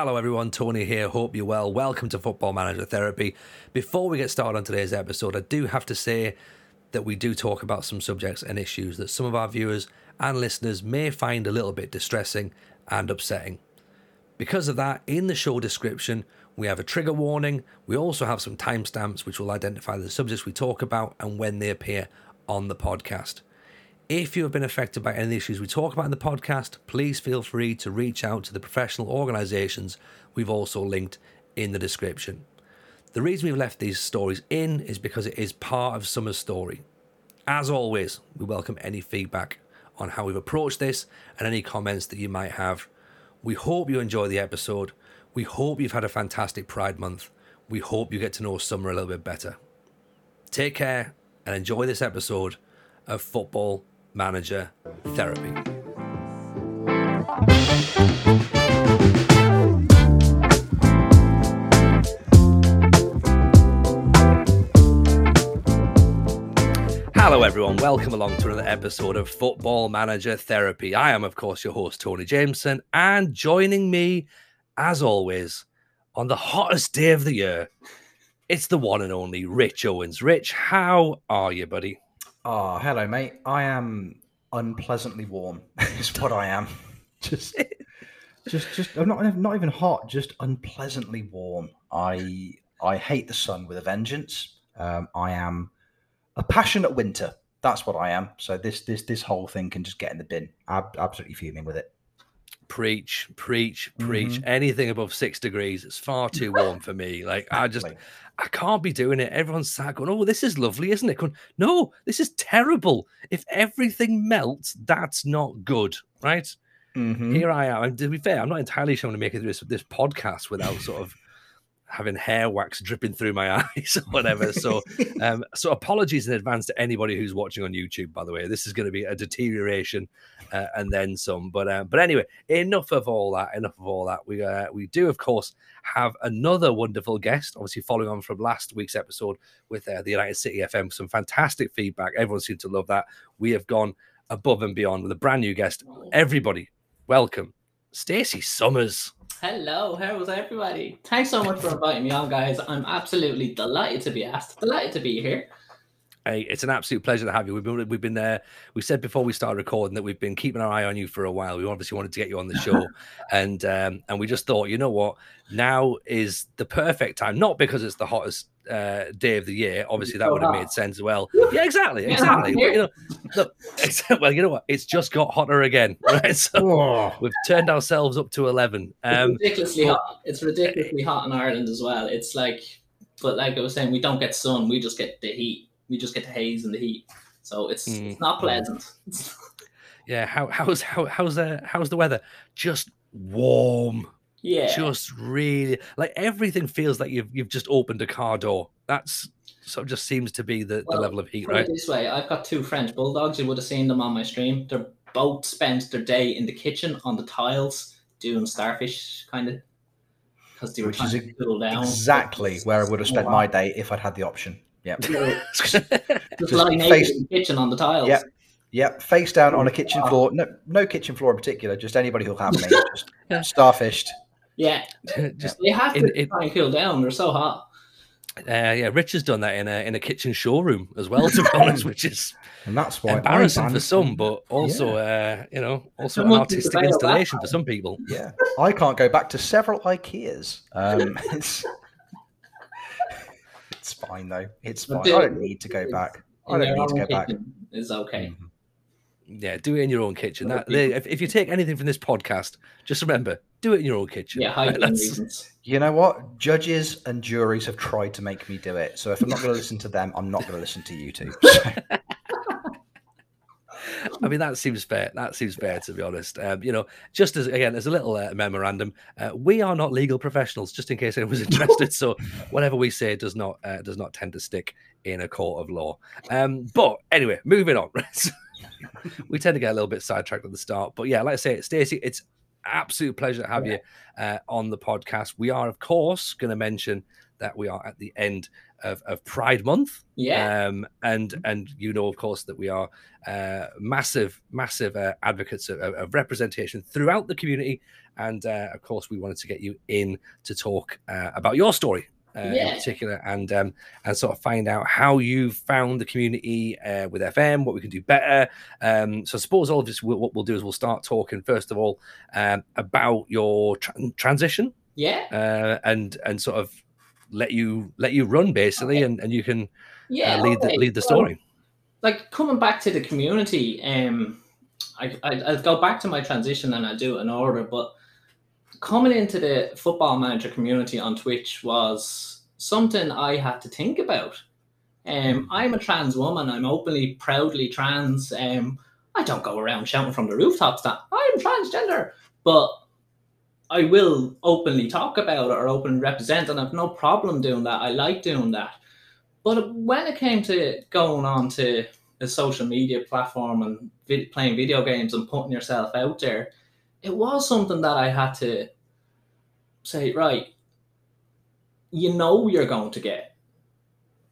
Hello, everyone. Tony here. Hope you're well. Welcome to Football Manager Therapy. Before we get started on today's episode, I do have to say that we do talk about some subjects and issues that some of our viewers and listeners may find a little bit distressing and upsetting. Because of that, in the show description, we have a trigger warning. We also have some timestamps which will identify the subjects we talk about and when they appear on the podcast. If you have been affected by any of the issues we talk about in the podcast, please feel free to reach out to the professional organisations we've also linked in the description. The reason we've left these stories in is because it is part of Summer's story. As always, we welcome any feedback on how we've approached this and any comments that you might have. We hope you enjoy the episode. We hope you've had a fantastic Pride Month. We hope you get to know Summer a little bit better. Take care and enjoy this episode of Football Manager Therapy. Hello, everyone. Welcome along to another episode of Football Manager Therapy. I am, of course, your host, Tony Jameson, and joining me, as always, on the hottest day of the year, it's the one and only Rich Owens. Rich, how are you, buddy? Oh, hello, mate. I am unpleasantly warm. is what I am. Just, just, just. I'm not not even hot. Just unpleasantly warm. I I hate the sun with a vengeance. Um, I am a passionate winter. That's what I am. So this this this whole thing can just get in the bin. I'm absolutely fuming with it. Preach, preach, preach. Mm-hmm. Anything above six degrees, it's far too warm for me. Like I just, I can't be doing it. Everyone's sat going, "Oh, this is lovely, isn't it?" Going, no, this is terrible. If everything melts, that's not good, right? Mm-hmm. Here I am. And to be fair, I'm not entirely sure I'm going to make it through this this podcast without sort of having hair wax dripping through my eyes or whatever. So, um, so apologies in advance to anybody who's watching on YouTube. By the way, this is going to be a deterioration uh, and then some. But uh, but anyway, enough of all that. Enough of all that. We uh, we do of course have another wonderful guest. Obviously, following on from last week's episode with uh, the United City FM, some fantastic feedback. Everyone seemed to love that. We have gone above and beyond with a brand new guest. Everybody, welcome, Stacey Summers. Hello, how's everybody? Thanks so much for inviting me on, guys. I'm absolutely delighted to be asked. Delighted to be here. Hey, it's an absolute pleasure to have you. We've been we've been there. We said before we started recording that we've been keeping our eye on you for a while. We obviously wanted to get you on the show, and um, and we just thought, you know what, now is the perfect time. Not because it's the hottest uh, day of the year. Obviously, that would have made sense as well. Yeah, exactly, exactly. But, you know, look, well, you know what? It's just got hotter again, right? So oh. we've turned ourselves up to eleven. Um, it's ridiculously but, hot. It's ridiculously hot in Ireland as well. It's like, but like I was saying, we don't get sun. We just get the heat we just get the haze and the heat. So it's, mm. it's not pleasant. yeah, how how's how how's the how's the weather? Just warm. Yeah. Just really like everything feels like you've you've just opened a car door. That's sort of just seems to be the, well, the level of heat, right? This way, I've got two French bulldogs. You would have seen them on my stream. They're both spent their day in the kitchen on the tiles doing starfish kind of because they were Which trying to cool down. Exactly where I would have spent my day if I'd had the option. Yep. just, lying face, in the kitchen on the tiles. Yep. Yep. Face down on a kitchen floor. No, no kitchen floor in particular. Just anybody who'll have me. Just yeah. starfished. Yeah. just they have to in, in, try and cool down. They're so hot. Uh, yeah, Rich has done that in a in a kitchen showroom as well, to be honest, which is and that's why embarrassing for some, but also yeah. uh, you know also an artistic installation for some people. Yeah, I can't go back to several IKEAs. Um, it's it's fine though. It's fine. I don't need to go back. I don't need to go back. It's okay. Mm-hmm. Yeah, do it in your own kitchen. That if, if you take anything from this podcast, just remember, do it in your own kitchen. Yeah, reasons. You know what? Judges and juries have tried to make me do it. So if I'm not going to listen to them, I'm not going to listen to you two. So. I mean, that seems fair. That seems fair, to be honest. Um, you know, just as again, as a little uh, memorandum, uh, we are not legal professionals. Just in case anyone was interested, so whatever we say does not uh, does not tend to stick in a court of law. Um, but anyway, moving on. we tend to get a little bit sidetracked at the start, but yeah, like I say, Stacey, it's absolute pleasure to have yeah. you uh, on the podcast. We are, of course, going to mention that we are at the end of, of Pride Month. Yeah. Um, and and you know, of course, that we are uh, massive, massive uh, advocates of, of, representation throughout the community. And uh, of course, we wanted to get you in to talk uh, about your story uh, yeah. in particular, and um, and sort of find out how you found the community uh, with FM, what we can do better. Um, so I suppose all of this, we'll, what we'll do is we'll start talking first of all um, about your tra- transition, yeah, uh, and and sort of let you let you run basically, okay. and, and you can uh, yeah lead okay. the lead the story. Well, like coming back to the community, um, I, I I'll go back to my transition and I'll do it in order, but coming into the football manager community on Twitch was something I had to think about. Um. I'm a trans woman. I'm openly, proudly trans. Um, I don't go around shouting from the rooftops that I'm transgender, but I will openly talk about it or openly represent, and I've no problem doing that. I like doing that. But when it came to going on to a social media platform and playing video games and putting yourself out there, it was something that I had to say, right, you know you're going to get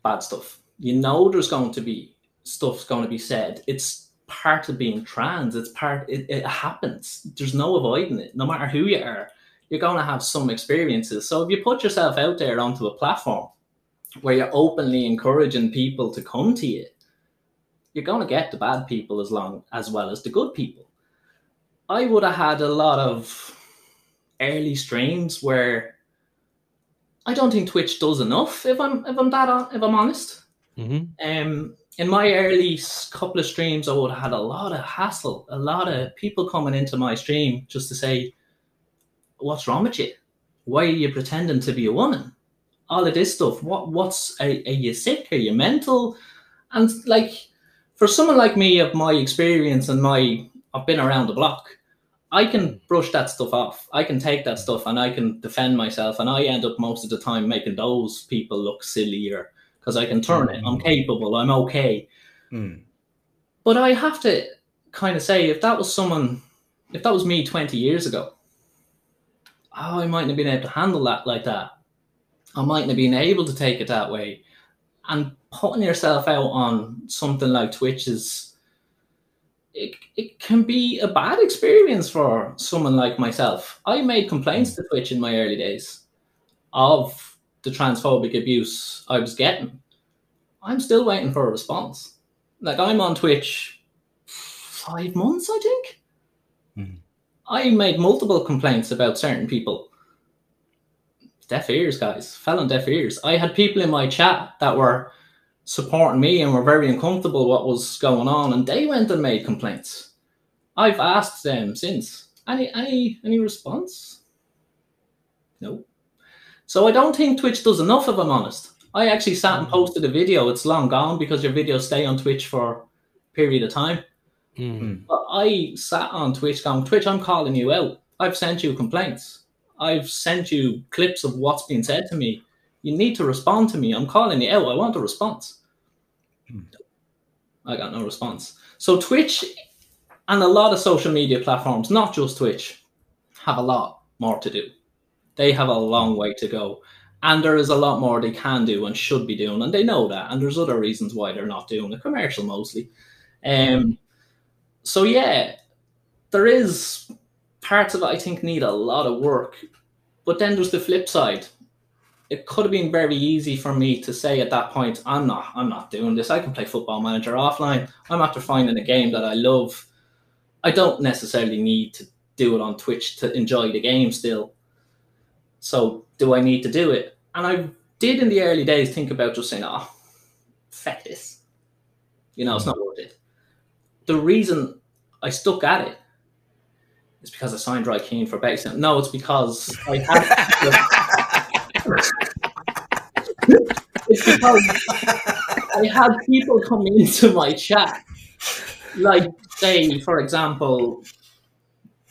bad stuff. You know there's going to be stuff's going to be said. It's part of being trans. It's part it, it happens. There's no avoiding it. No matter who you are, you're going to have some experiences. So if you put yourself out there onto a platform where you're openly encouraging people to come to you, you're going to get the bad people as long as well as the good people. I would have had a lot of early streams where I don't think Twitch does enough. If I'm if I'm that on, if I'm honest, mm-hmm. um, in my early couple of streams, I would have had a lot of hassle, a lot of people coming into my stream just to say, "What's wrong with you? Why are you pretending to be a woman?" All of this stuff. What what's are, are you sick? Are you mental? And like for someone like me of my experience and my I've been around the block. I can brush that stuff off. I can take that stuff and I can defend myself. And I end up most of the time making those people look sillier because I can turn mm. it. I'm mm. capable. I'm okay. Mm. But I have to kind of say, if that was someone, if that was me 20 years ago, oh, I mightn't have been able to handle that like that. I mightn't have been able to take it that way. And putting yourself out on something like Twitch is it, it can be a bad experience for someone like myself. I made complaints to Twitch in my early days of the transphobic abuse I was getting. I'm still waiting for a response. Like I'm on Twitch five months, I think. Mm. I made multiple complaints about certain people. Deaf ears, guys. Fell on deaf ears. I had people in my chat that were supporting me and were very uncomfortable what was going on, and they went and made complaints. I've asked them since. Any any any response? No. So I don't think Twitch does enough, if I'm honest. I actually sat and mm. posted a video. It's long gone because your videos stay on Twitch for a period of time. Mm-hmm. But I sat on Twitch going, Twitch, I'm calling you out. I've sent you complaints. I've sent you clips of what's been said to me. You need to respond to me. I'm calling you out. I want a response. Hmm. I got no response. So Twitch and a lot of social media platforms, not just Twitch, have a lot more to do. They have a long way to go. And there is a lot more they can do and should be doing. And they know that. And there's other reasons why they're not doing it, commercial mostly. Um, so, yeah, there is parts of it I think need a lot of work. But then there's the flip side it could have been very easy for me to say at that point, I'm not, I'm not doing this. I can play Football Manager offline. I'm after finding a game that I love. I don't necessarily need to do it on Twitch to enjoy the game still. So do I need to do it? And I did in the early days think about just saying, oh, fuck this. You know, it's not worth it. The reason I stuck at it is because I signed Roy Keane for base. No, it's because I had it's because I had people come into my chat, like say, for example,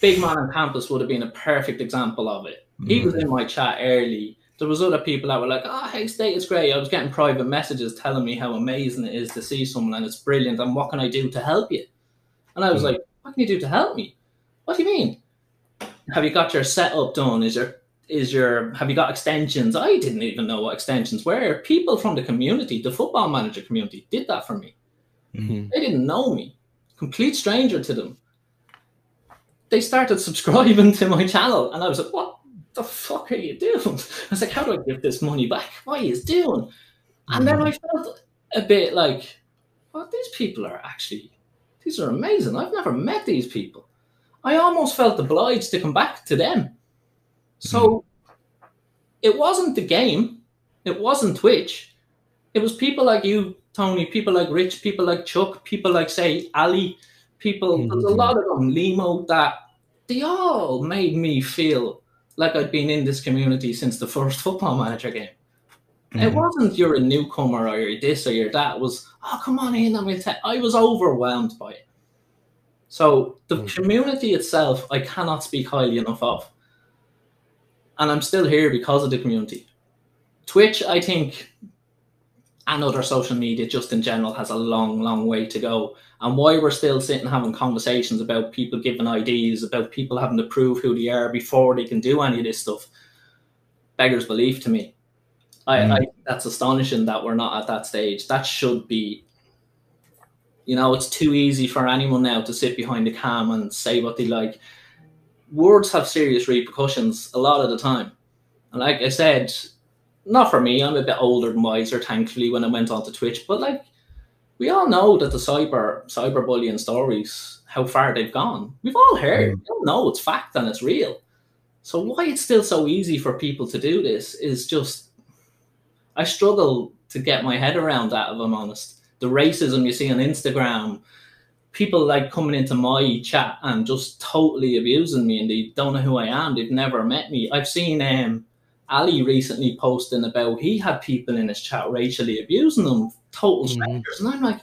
Big Man on Campus would have been a perfect example of it. He was in my chat early. There was other people that were like, "Oh, hey, state is great." I was getting private messages telling me how amazing it is to see someone and it's brilliant. And what can I do to help you? And I was mm. like, "What can you do to help me? What do you mean?" have you got your setup done? Is your is your have you got extensions? I didn't even know what extensions were. People from the community, the football manager community, did that for me. Mhm. They didn't know me. Complete stranger to them. They started subscribing to my channel, and I was like, "What the fuck are you doing?" I was like, "How do I give this money back? What are you doing?" And then mm. I felt a bit like, "Well, these people are actually these are amazing. I've never met these people." I almost felt obliged to come back to them. So mm. it wasn't the game, it wasn't Twitch. It was people like you, Tony, people like Rich, people like Chuck, people like say Ali, people there's a lot of them, Limo, that they all made me feel like I'd been in this community since the first football manager game. It Mhm. wasn't you're a newcomer or you're this or you're that. It was oh come on in, I'm gonna tell I was overwhelmed by it. So the Mhm. community itself, I cannot speak highly enough of. And I'm still here because of the community. Twitch, I think, and other social media just in general has a long, long way to go. And why we're still sitting having conversations about people giving IDs, about people having to prove who they are before they can do any of this stuff, beggars belief to me. I, Mm. I that's astonishing that we're not at that stage. That should be you know, it's too easy for anyone now to sit behind the cam and say what they like. Words have serious repercussions a lot of the time. And like I said, not for me, I'm a bit older and wiser, thankfully, when I went onto Twitch, but like we all know that the cyber cyberbullying stories, how far they've gone. We've all heard. Mm. We all know it's fact and it's real. So why it's still so easy for people to do this is just I struggle to get my head around that if I'm honest. The racism you see on Instagram, people like coming into my chat and just totally abusing me and they don't know who I am. They've never met me. I've seen um Ali recently posting about he had people in his chat racially abusing them, total Mhm. strangers. And I'm like,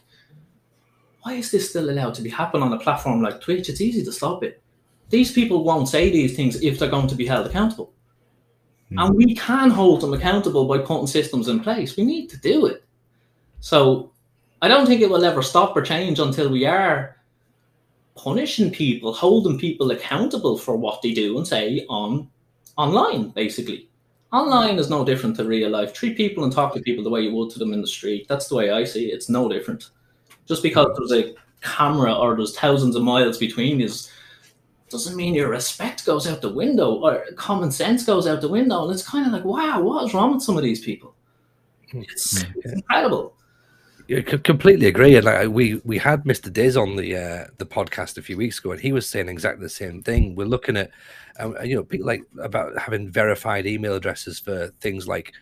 why is this still allowed to be happen on a platform like Twitch? It's easy to stop it. These people won't say these things if they're going to be held accountable. Mm. And we can hold them accountable by putting systems in place. We need to do it. So I don't think it will ever stop or change until we are punishing people, holding people accountable for what they do and say on online, basically. Online is no different to real life. Treat people and talk to people the way you would to them in the street. That's the way I see it. It's no different. Just because there's a camera or there's thousands of miles between you doesn't mean your respect goes out the window or common sense goes out the window. And it's kind of like, wow, what is wrong with some of these people? It's, it's hmm. incredible. Completely agree. And like we we had Mr. Diz on the uh, the podcast a few weeks ago, and he was saying exactly the same thing. We're looking at, um, you know, people like about having verified email addresses for things like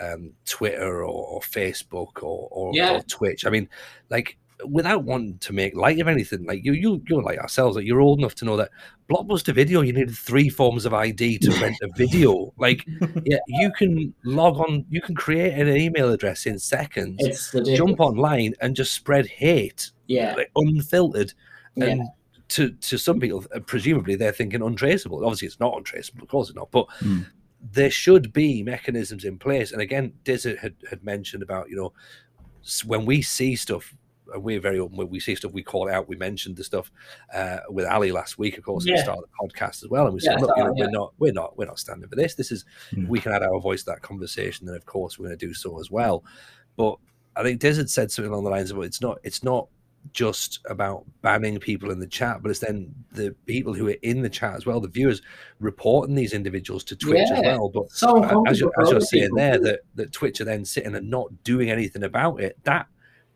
um, Twitter or, or Facebook or, or, Yeah. or Twitch. I mean, like without wanting to make light of anything, like you you you're like ourselves, like you're old enough to know that Blockbuster Video, you needed three forms of ID to rent a video. Like, yeah, you can log on, you can create an email address in seconds jump online and just spread hate, Yeah. like unfiltered. Yeah. And to to some people, uh, presumably they're thinking untraceable. Obviously, it's not untraceable. Of course, it's not. But Hmm. there should be mechanisms in place. And again, Dizzy had had mentioned about you know when we see stuff. And We're very open. When we see stuff, we call it out. We mentioned the stuff uh, with Ali last week, of course, at the start of the podcast as well. And we yeah, said, look, you know, yeah. we're not, we're not, we're not standing for this. This is Hmm. we can add our voice to that conversation, and of course, we're going to do so as well. But I think Des had said something along the lines of it's not it's not just about banning people in the chat, but it's then the people who are in the chat as well, the viewers reporting these individuals to Twitch as well. But So as you're, uncomfortable as you're other saying people. there, that that Twitch are then sitting and not doing anything about it, that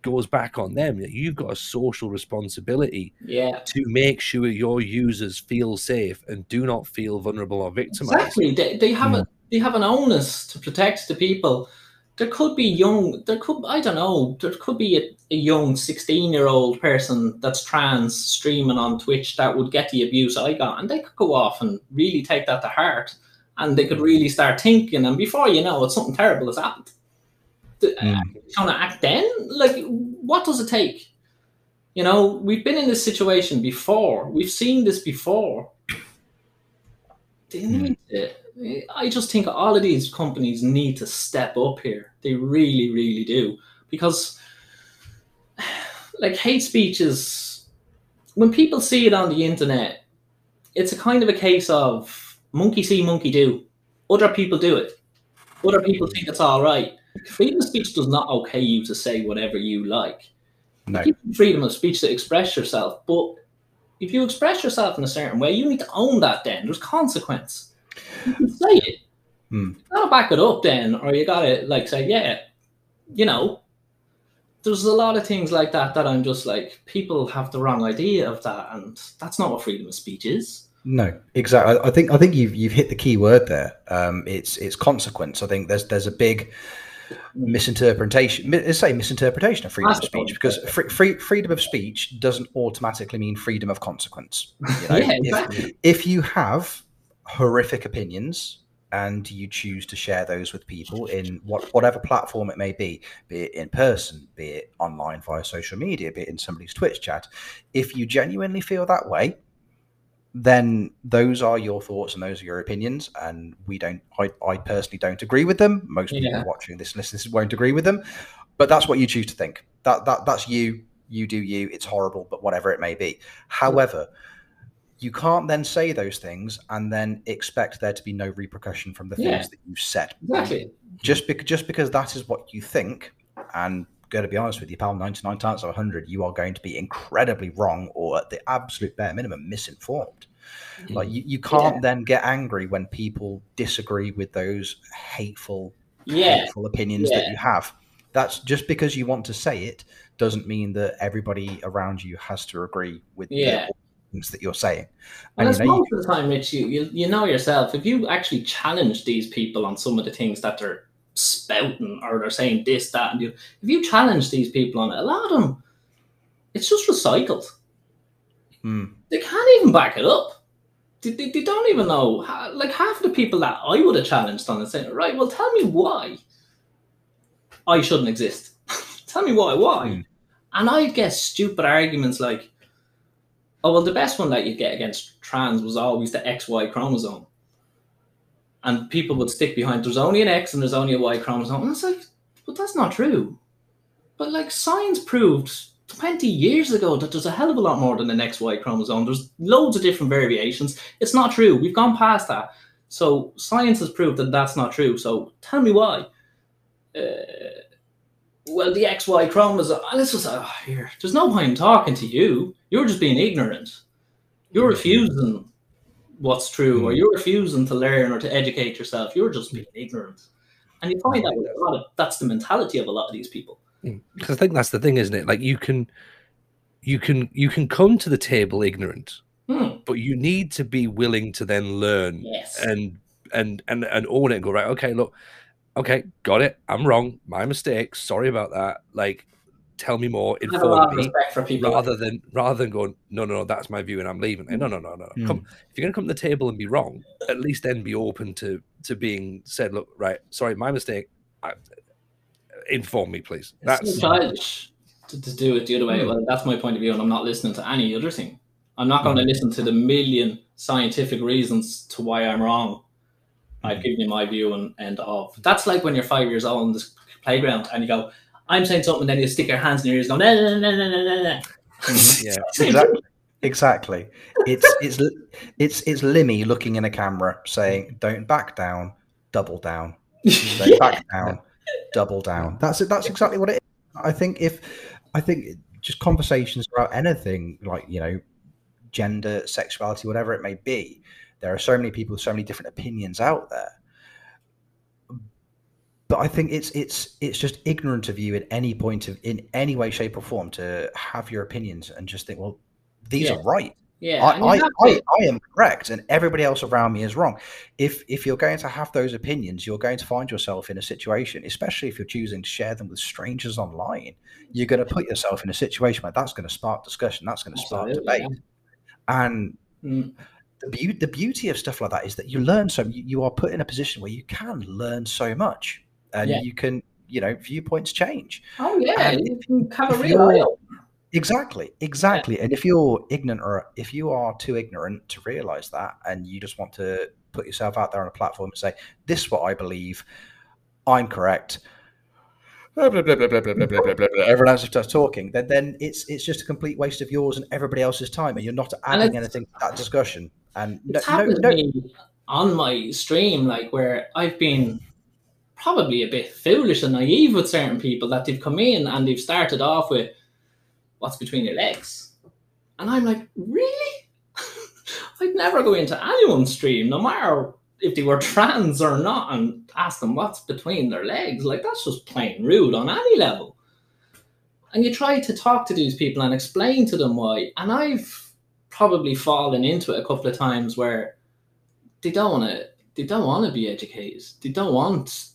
goes back on them. You've got a social responsibility Yeah. to make sure your users feel safe and do not feel vulnerable or victimized. Exactly. They, they have Yeah. a hmm. they have an onus to protect the people. There could be young. There could I don't know. There could be a, a young sixteen year old person that's trans streaming on Twitch that would get the abuse I got, and they could go off and really take that to heart, and they could hmm. really start thinking. And before you know it, something terrible has happened. The- Mm. Trying to act then, like what does it take? You know, we've been in this situation before. We've seen this before. They need to, I just think all of these companies need to step up here. They really, really do. Because, like, hate speech is, when people see it on the internet, it's a kind of a case of monkey see, monkey do. Other people do it. Other people think it's all right. Freedom of speech does not okay you to say whatever you like. No. You freedom of speech to express yourself, but if you express yourself in a certain way, you need to own that. Then there's consequence. You can say it. Hmm. You gotta back it up then, or you gotta like say, yeah, you know. There's a lot of things like that that I'm just like, people have the wrong idea of that, and that's not what freedom of speech is. No, exactly. I think I think you've you've hit the key word there. Um, it's it's consequence. I think there's there's a big misinterpretation. mi- say misinterpretation of freedom of speech because free, free, freedom of speech doesn't automatically mean freedom of consequence. You know? Yeah, if, exactly. if you have horrific opinions and you choose to share those with people in what, whatever platform it may be, be it in person, be it online via social media, be it in somebody's Twitch chat, if you genuinely feel that way, then those are your thoughts and those are your opinions. And we don't, I, I personally don't agree with them. Most people Yeah. watching this list this won't agree with them, but that's what you choose to think. That that that's you. You do you. It's horrible, but whatever it may be. However, you can't then say those things and then expect there to be no repercussion from the things Yeah. that you've said. Exactly. Just because just because that is what you think, and going to be honest with you, pal, ninety nine times out of hundred, you are going to be incredibly wrong or at the absolute bare minimum misinformed. Like you, you can't Yeah. then get angry when people disagree with those hateful Yeah. hateful opinions that you have. That's just because you want to say it doesn't mean that everybody around you has to agree with the Yeah. things that you're saying. And And it's you know, you most of the time, Rich, you, you you know yourself. If you actually challenge these people on some of the things that they're spouting or they're saying this, that, and you. if you challenge these people on it, a lot of them, it's just recycled. Hmm. They can't even back it up. They, they, they don't even know. Like half of the people that I would have challenged on it saying, right, well, tell me why I shouldn't exist. tell me why, why? Hmm. And I'd get stupid arguments like, oh, well, the best one that you'd get against trans was always the XY chromosome. And people would stick behind there's only an X and there's only a Y chromosome. And it's like, but that's not true. But like science proved 20 years ago that there's a hell of a lot more than an XY chromosome. There's loads of different variations. It's not true. We've gone past that. So science has proved that that's not true. So tell me why. Uh, well, the XY chromosome. This was, oh, here, there's no point in talking to you. You're just being ignorant. You're refusing what's true, or hmm. you're refusing to learn or to educate yourself. You're just hmm. being ignorant. And you find that with a lot of that's the mentality of a lot of these people. Hmm. because I think that's the thing, isn't it? Like you can, you can, you can come to the table ignorant, Hmm. but you need to be willing to then learn Yes. and and and and own it. And go right, okay, look, okay, got it. I'm wrong. My mistake. Sorry about that. Like, tell me more. I have a lot Inform me. respect for people. Rather than rather than going, no, no, no, that's my view and I'm leaving. Like, no, no, no, no. Mm. Come, if you're gonna come to the table and be wrong, at least then be open to to being said. Look, right, sorry, my mistake. I, inform me, please. It's That's so childish to, to do it the other way. Hmm. Well, that's my point of view, and I'm not listening to any other thing. I'm not going to listen to the million scientific reasons to why I'm wrong. I've given you my view and end of. That's like when you're five years old on this playground and you go, I'm saying something, then you stick your hands in your ears go, no, no, no, no, no, no, no. yeah. exactly. Exactly. It's it's it's it's Limmy looking in a camera saying, "Don't back down, double down. Don't back down, double down." That's it. That's exactly what it is. I think if I think just conversations about anything like you know gender, sexuality, whatever it may be, there are so many people with so many different opinions out there. But I think it's it's it's just ignorant of you at any point of in any way, shape, or form to have your opinions and just think, well, these Yeah. are right. Yeah, I, I, I, I am correct, and everybody else around me is wrong. If if you're going to have those opinions, you're going to find yourself in a situation, especially if you're choosing to share them with strangers online. You're going to put yourself in a situation where that's going to spark discussion, that's going to spark Absolutely, debate, and Mm. the beauty the beauty of stuff like that is that you learn so you, you are put in a position where you can learn so much, and Yeah. you can you know viewpoints change. Oh, yeah, And you can have a if real Exactly, exactly. And if you're ignorant or if you are too ignorant to realize that and you just want to put yourself out there on a platform and say, This is what I believe, I'm correct. Blah, blah, blah, blah, blah, blah, blah, blah, blah, blah. Everyone else starts talking, then then it's it's just a complete waste of yours and everybody else's time, and you're not adding anything to that discussion. And It's no, no, happened no, to me on my stream, like where I've been probably a bit foolish and naive with certain people that they've come in and they've started off with what's between your legs. And I'm like, really? I'd never go into anyone's stream, no matter if they were trans or not, and ask them what's between their legs. Like, that's just plain rude on any level. And you try to talk to these people and explain to them why. And I've probably fallen into it a couple of times where they don't want to they don't want to be educated. They don't want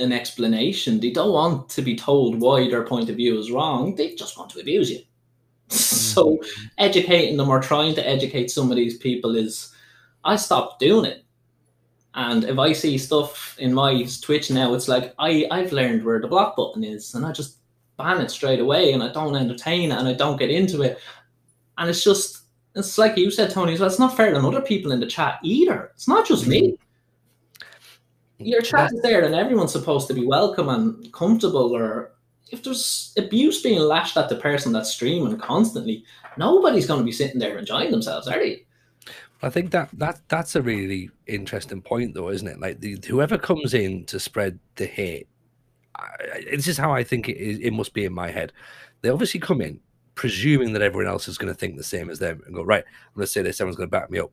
an explanation. They don't want to be told why their point of view is wrong. They just want to abuse you. so mm-hmm. educating them or trying to educate some of these people is I stopped doing it. And if I see stuff in my Twitch now, it's like I, I've learned where the block button is and I just ban it straight away and I don't entertain it and I don't get into it. And it's just it's like you said, Tony, as well, it's not fair on other people in the chat either. It's not just me. Your chat is there and everyone's supposed to be welcome and comfortable or if there's abuse being lashed at the person that's streaming constantly, nobody's going to be sitting there enjoying themselves, are they? I think that that that's a really interesting point, though, isn't it? Like the, whoever comes in to spread the hate, I, this is how I think it is. It must be in my head. They obviously come in presuming that everyone else is going to think the same as them and go right. I'm going to say this. Everyone's going to back me up,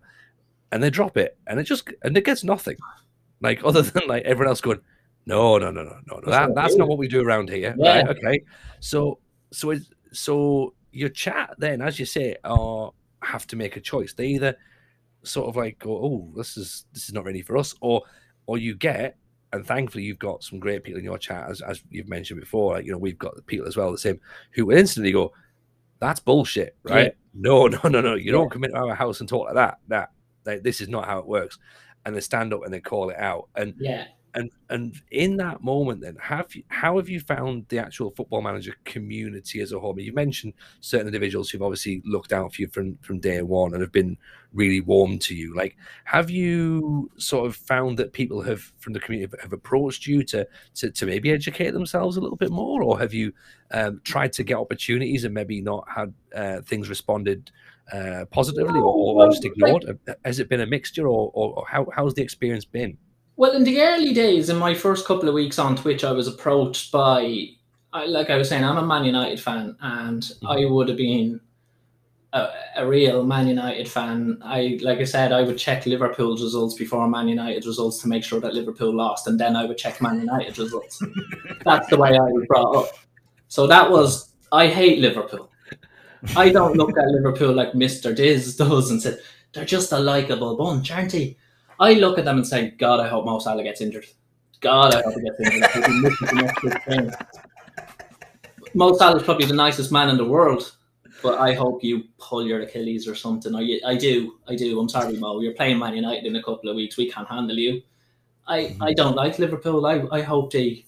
and they drop it, and it just and it gets nothing. Like other than like everyone else going, no, no, no, no, no, no. That, that's not what we do around here. Yeah. Right? Okay. So so it, so your chat then, as you say, are have to make a choice. They either sort of like go, oh, this is this is not ready for us, or or you get, and thankfully you've got some great people in your chat, as as you've mentioned before. Like, you know, we've got the people as well, the same, who will instantly go, that's bullshit, right? No, no, no, no. You don't come into our house and talk like that. That like, this is not how it works. And they stand up and they call it out. And Yeah. and and in that moment, then have you how have you found the actual football manager community as a whole? I mean, you mentioned certain individuals who've obviously looked out for you from from day one and have been really warm to you. Like, have you sort of found that people have from the community have, have approached you to, to to maybe educate themselves a little bit more, or have you um, tried to get opportunities and maybe not had uh, things responded uh, positively, or, or just ignored? Has it been a mixture, or, or, how how's the experience been? Well, in the early days, in my first couple of weeks on Twitch, I was approached by, like I was saying, I'm a Man United fan, and I would have been a, a real Man United fan. I, like I said, I would check Liverpool's results before Man United results to make sure that Liverpool lost, and then I would check Man United results. That's the way I was brought up. So that was, I hate Liverpool. I don't look at Liverpool like Mr. Diz does and said, they're just a likable bunch, aren't they? I look at them and say, God, I hope Mo Salah gets injured. God, I hope he gets injured. Mo Salah's probably the nicest man in the world, but I hope you pull your Achilles or something. I, I do, I do. I'm sorry, Mo. You're playing Man United in a couple of weeks. We can't handle you. I, I don't like Liverpool. I, I hope they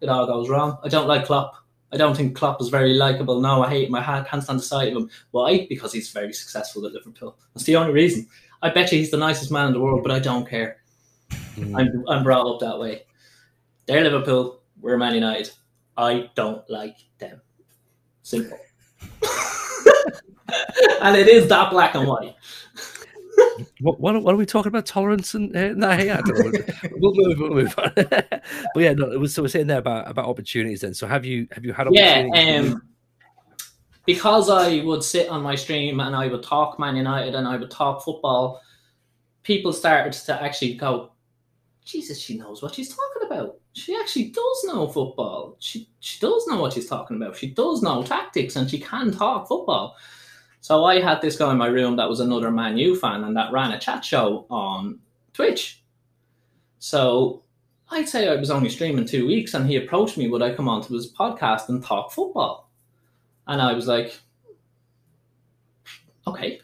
it all goes wrong. I don't like Klopp. I don't think Klopp is very likable. No, I hate him. I can't stand the sight of him. Why? Because he's very successful at Liverpool. That's the only reason. I bet you he's the nicest man in the world, but I don't care. Mm. I'm, I'm brought up that way. They're Liverpool. We're Man United. I don't like them. Simple. and it is that black and white. What, what, what are we talking about? Tolerance and uh, no, yeah, I don't know. we'll move, we'll move on. but yeah, no, it was, so we're saying there about about opportunities. Then, so have you have you had Yeah, um, because I would sit on my stream and I would talk Man United and I would talk football, people started to actually go, Jesus, she knows what she's talking about. She actually does know football. She she does know what she's talking about. She does know tactics and she can talk football. So I had this guy in my room that was another Man U fan and that ran a chat show on Twitch. So I'd say I was only streaming two weeks and he approached me, would I come onto his podcast and talk football? And I was like, okay,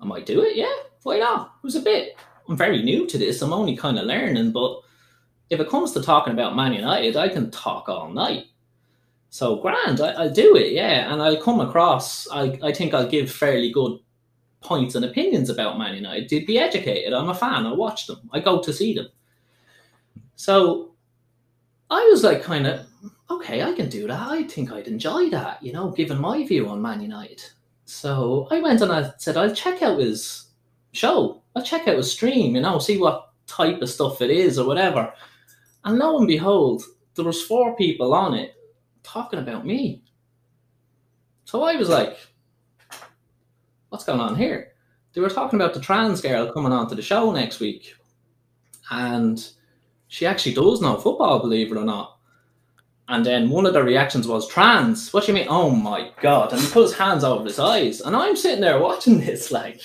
I might do it. Yeah, why not? It was a bit, I'm very new to this. I'm only kind of learning, but if it comes to talking about Man United, I can talk all night. So grand, I, I'll do it, yeah. And I'll come across, I, I think I'll give fairly good points and opinions about Man United. They'd be educated. I'm a fan. I watch them. I go to see them. So I was like, kind of, okay, I can do that. I think I'd enjoy that, you know, given my view on Man United. So I went and I said, I'll check out his show. I'll check out his stream, you know, see what type of stuff it is or whatever. And lo and behold, there was four people on it talking about me. So I was like, what's going on here? They were talking about the trans girl coming on to the show next week. And she actually does know football, believe it or not. And then one of the reactions was trans. What do you mean? Oh my god! And he put his hands over his eyes, and I'm sitting there watching this, like,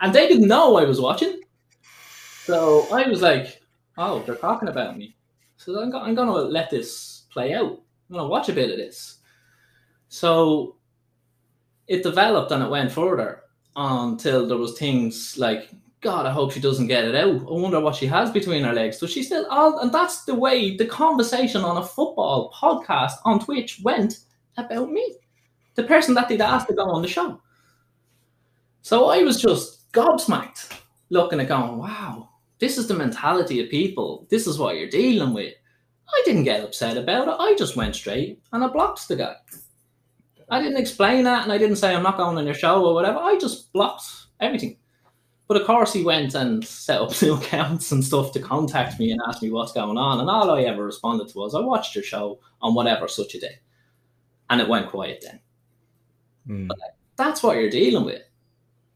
and they didn't know I was watching. So I was like, "Oh, they're talking about me." So I'm, go- I'm gonna let this play out. I'm gonna watch a bit of this. So it developed and it went further until there was things like God, I hope she doesn't get it out. I wonder what she has between her legs. So she still all and that's the way the conversation on a football podcast on Twitch went about me. The person that they'd asked to go on the show. So I was just gobsmacked, looking at going, wow, this is the mentality of people. This is what you're dealing with. I didn't get upset about it. I just went straight and I blocked the guy. I didn't explain that and I didn't say I'm not going on your show or whatever. I just blocked everything. But of course, he went and set up new accounts and stuff to contact me and ask me what's going on. And all I ever responded to was, I watched your show on whatever such a day. And it went quiet then. Mm. But like, that's what you're dealing with.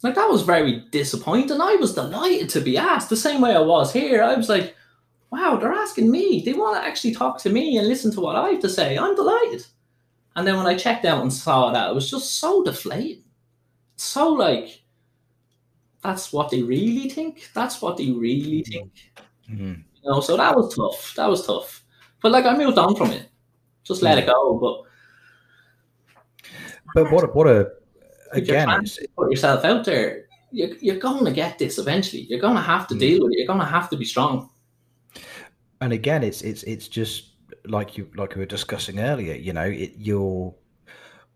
Like, that was very disappointing. I was delighted to be asked the same way I was here. I was like, wow, they're asking me. They want to actually talk to me and listen to what I have to say. I'm delighted. And then when I checked out and saw that, it was just so deflating. So, like, that's what they really think. That's what they really think. Mm. You know, so that was tough. That was tough. But like I moved on from it. Just let it go. But But what a, what a again, to put yourself out there, you're, you're going to get this eventually. You're going to have to Mm. deal with it. You're going to have to be strong. And again, it's it's it's just like you like we were discussing earlier. You know, it, you're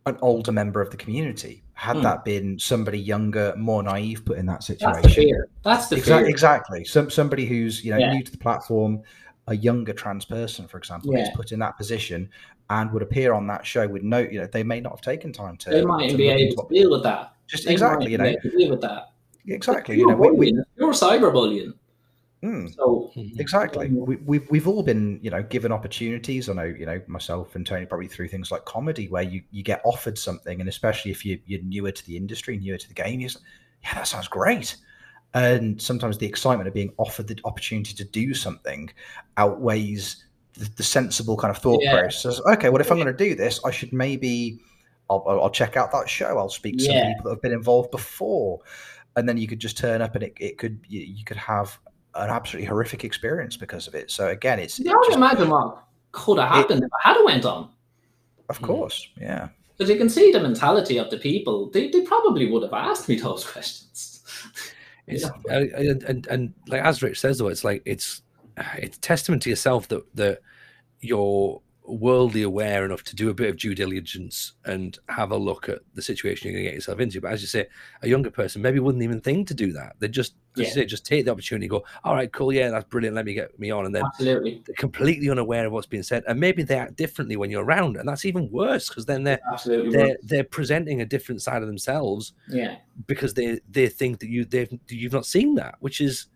an older member of the community. Had Hmm. that been somebody younger, more naive, put in that That's the situation, fear. That's the exactly, fear. exactly. Some somebody who's you know Yeah. new to the platform, a younger trans person, for example, is put in that position and would appear on that show with no, you know, they may not have taken time to. They mightn't to be able to deal with that. just They exactly, you know, deal with that. exactly. You're know, we, we. You're cyberbullying. Mm. So Exactly. Mhm. We, we've we've all been you know given opportunities. I know you know myself and Tony probably through things like comedy where you you get offered something, and especially if you you're newer to the industry, newer to the game, you're just, yeah, that sounds great. And sometimes the excitement of being offered the opportunity to do something outweighs the, the sensible kind of thought Yeah. process. Okay, well if I'm going to do this, I should maybe I'll, I'll I'll check out that show. I'll speak to some people that have been involved before, and then you could just turn up and it, it could you, you could have an absolutely horrific experience because of it. So again, it's you it can just- imagine what could have happened if I had it went on. of Mm. course, yeah, Because you can see the mentality of the people. They, they probably would have asked me those questions. It's, Yeah. and, and and like as Rich says though, it's like it's it's testament to yourself that that you're worldly aware enough to do a bit of due diligence and have a look at the situation you're going to get yourself into. But as you say, a younger person maybe wouldn't even think to do that. They just Yeah. say, just take the opportunity, go, all right, cool, yeah, that's brilliant. Let me get me on, and then Absolutely. completely unaware of what's being said, and maybe they act differently when you're around, and that's even worse because then they're Absolutely. they're they're presenting a different side of themselves yeah. because they they think that you they've you've not seen that, which is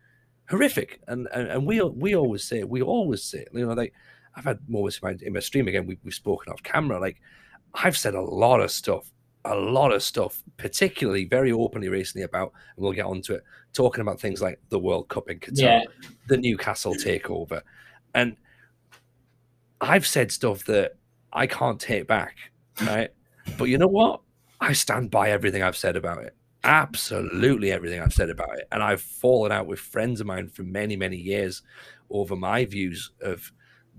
horrific. And and, and we we always say we always say you know like I've had moments in my, in my stream again. We, we've spoken off camera. Like I've said a lot of stuff, a lot of stuff, particularly very openly recently about, and we'll get onto it, talking about things like the World Cup in Qatar, Yeah. the Newcastle takeover, and I've said stuff that I can't take back, right? but you know what? I stand by everything I've said about it. Absolutely everything I've said about it. And I've fallen out with friends of mine for many, many years over my views of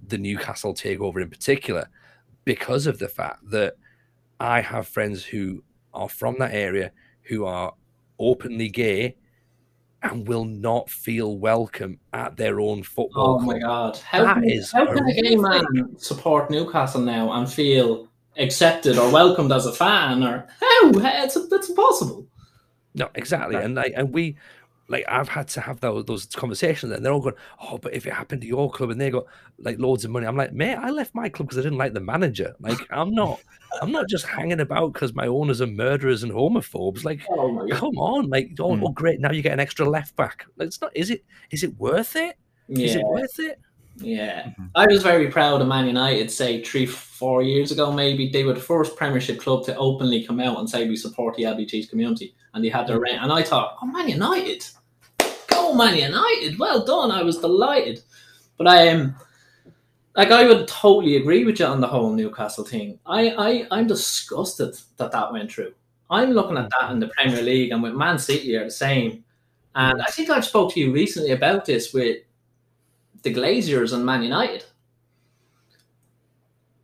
the Newcastle takeover in particular because of the fact that I have friends who are from that area who are openly gay and will not feel welcome at their own football Oh my. God. How, That can, is how can a gay man support Newcastle now and feel accepted or welcomed as a fan? Or how? It's, it's impossible. No, exactly, and like, and we like I've had to have those those conversations, and they're all going, "Oh, but if it happened to your club and they got like loads of money," I'm like, "Mate, I left my club because I didn't like the manager. Like, I'm not, I'm not just hanging about because my owners are murderers and homophobes. Like, Oh come on, like, oh, Hmm. oh, great, now you get an extra left back. Like, it's not. Is it? Is it worth it? Is Yeah, it worth it? yeah. Mhm. I was very proud of Man United. Say three, four years ago, maybe they were the first Premiership club to openly come out and say we support the LBGT community, and they had their rent. And I thought, oh, Man United, go Man United, well done. I was delighted, but I am. like I would totally agree with you on the whole Newcastle thing. I, I I'm disgusted that that went through. I'm looking at that in the Premier League and with Man City are the same. And I think I've spoke to you recently about this with the Glazers and Man United.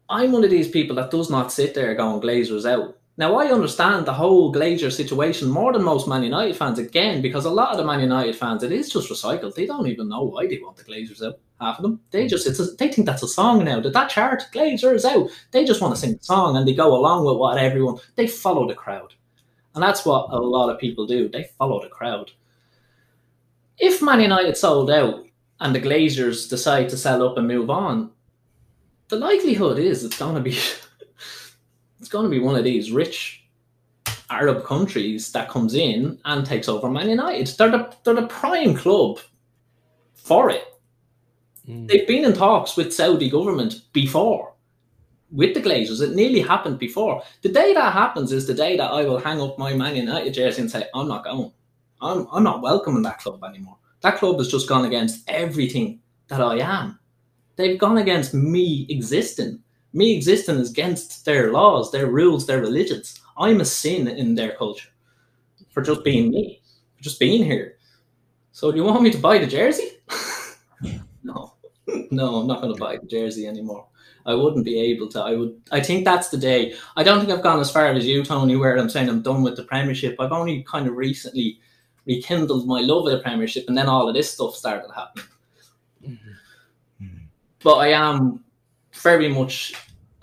I'm one of these people that does not sit there going Glazers out. Now I understand the whole Glazer situation more than most Man United fans again because a lot of the Man United fans it is just recycled. They don't even know why they want the Glazers out. Half of them, they hmm. just it's a, they think that's a song now. That that chart Glazers out. They just want to sing the song and they go along with what everyone. They follow the crowd, and that's what a lot of people do. They follow the crowd. If Man United sold out and the Glazers decide to sell up and move on, the likelihood is it's going to be it's going to be one of these rich Arab countries that comes in and takes over Man United. They're the, they're the prime club for it. Mm. They've been in talks with Saudi government before with the Glazers. It nearly happened before. The day that happens is the day that I will hang up my Man United jersey and say, I'm not going. I'm, I'm not welcoming that club anymore. That club has just gone against everything that I am. They've gone against me existing. Me existing is against their laws, their rules, their religions. I'm a sin in their culture for just being me, for just being here. So do you want me to buy the jersey? no. No, I'm not going to buy the jersey anymore. I wouldn't be able to. I would. I think that's the day. I don't think I've gone as far as you, Tony, where I'm saying I'm done with the Premiership. I've only kind of recently rekindled my love of the Premiership, and then all of this stuff started happening. Mm-hmm. Mm-hmm. But I am very much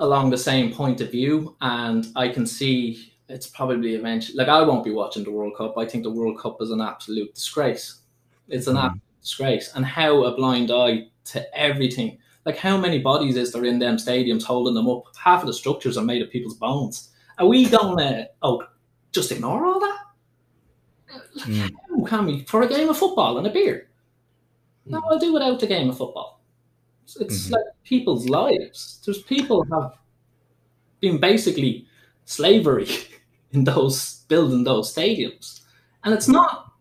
along the same point of view, and I can see it's probably eventually. Like I won't be watching the World Cup. I think the World Cup is an absolute disgrace. It's an Mhm. absolute disgrace, and how a blind eye to everything. Like how many bodies is there in them stadiums holding them up? Half of the structures are made of people's bones. Are we going to oh just ignore all that? Mm. How can we for a game of football and a beer? No, I'll do without the game of football. It's, Mhm. like people's lives. There's people have been basically slavery in those building those stadiums, and it's not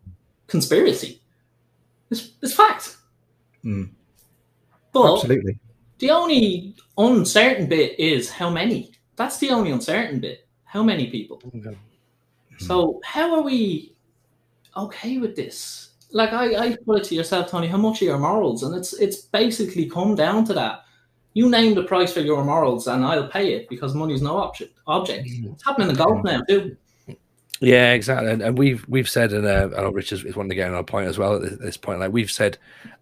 conspiracy. It's, it's fact. Mm. But Absolutely. the only uncertain bit is how many. That's the only uncertain bit. How many people? Okay. So how are we okay with this? Like I, I put it to yourself, Tony, how much are your morals? And it's it's basically come down to that. You name the price for your morals and I'll pay it because money's no object object. It's happening in golf now too. Yeah, exactly. And, and we've we've said, and uh, I know Rich is, is wanting to get on a point as well at this, this point. Like we've said,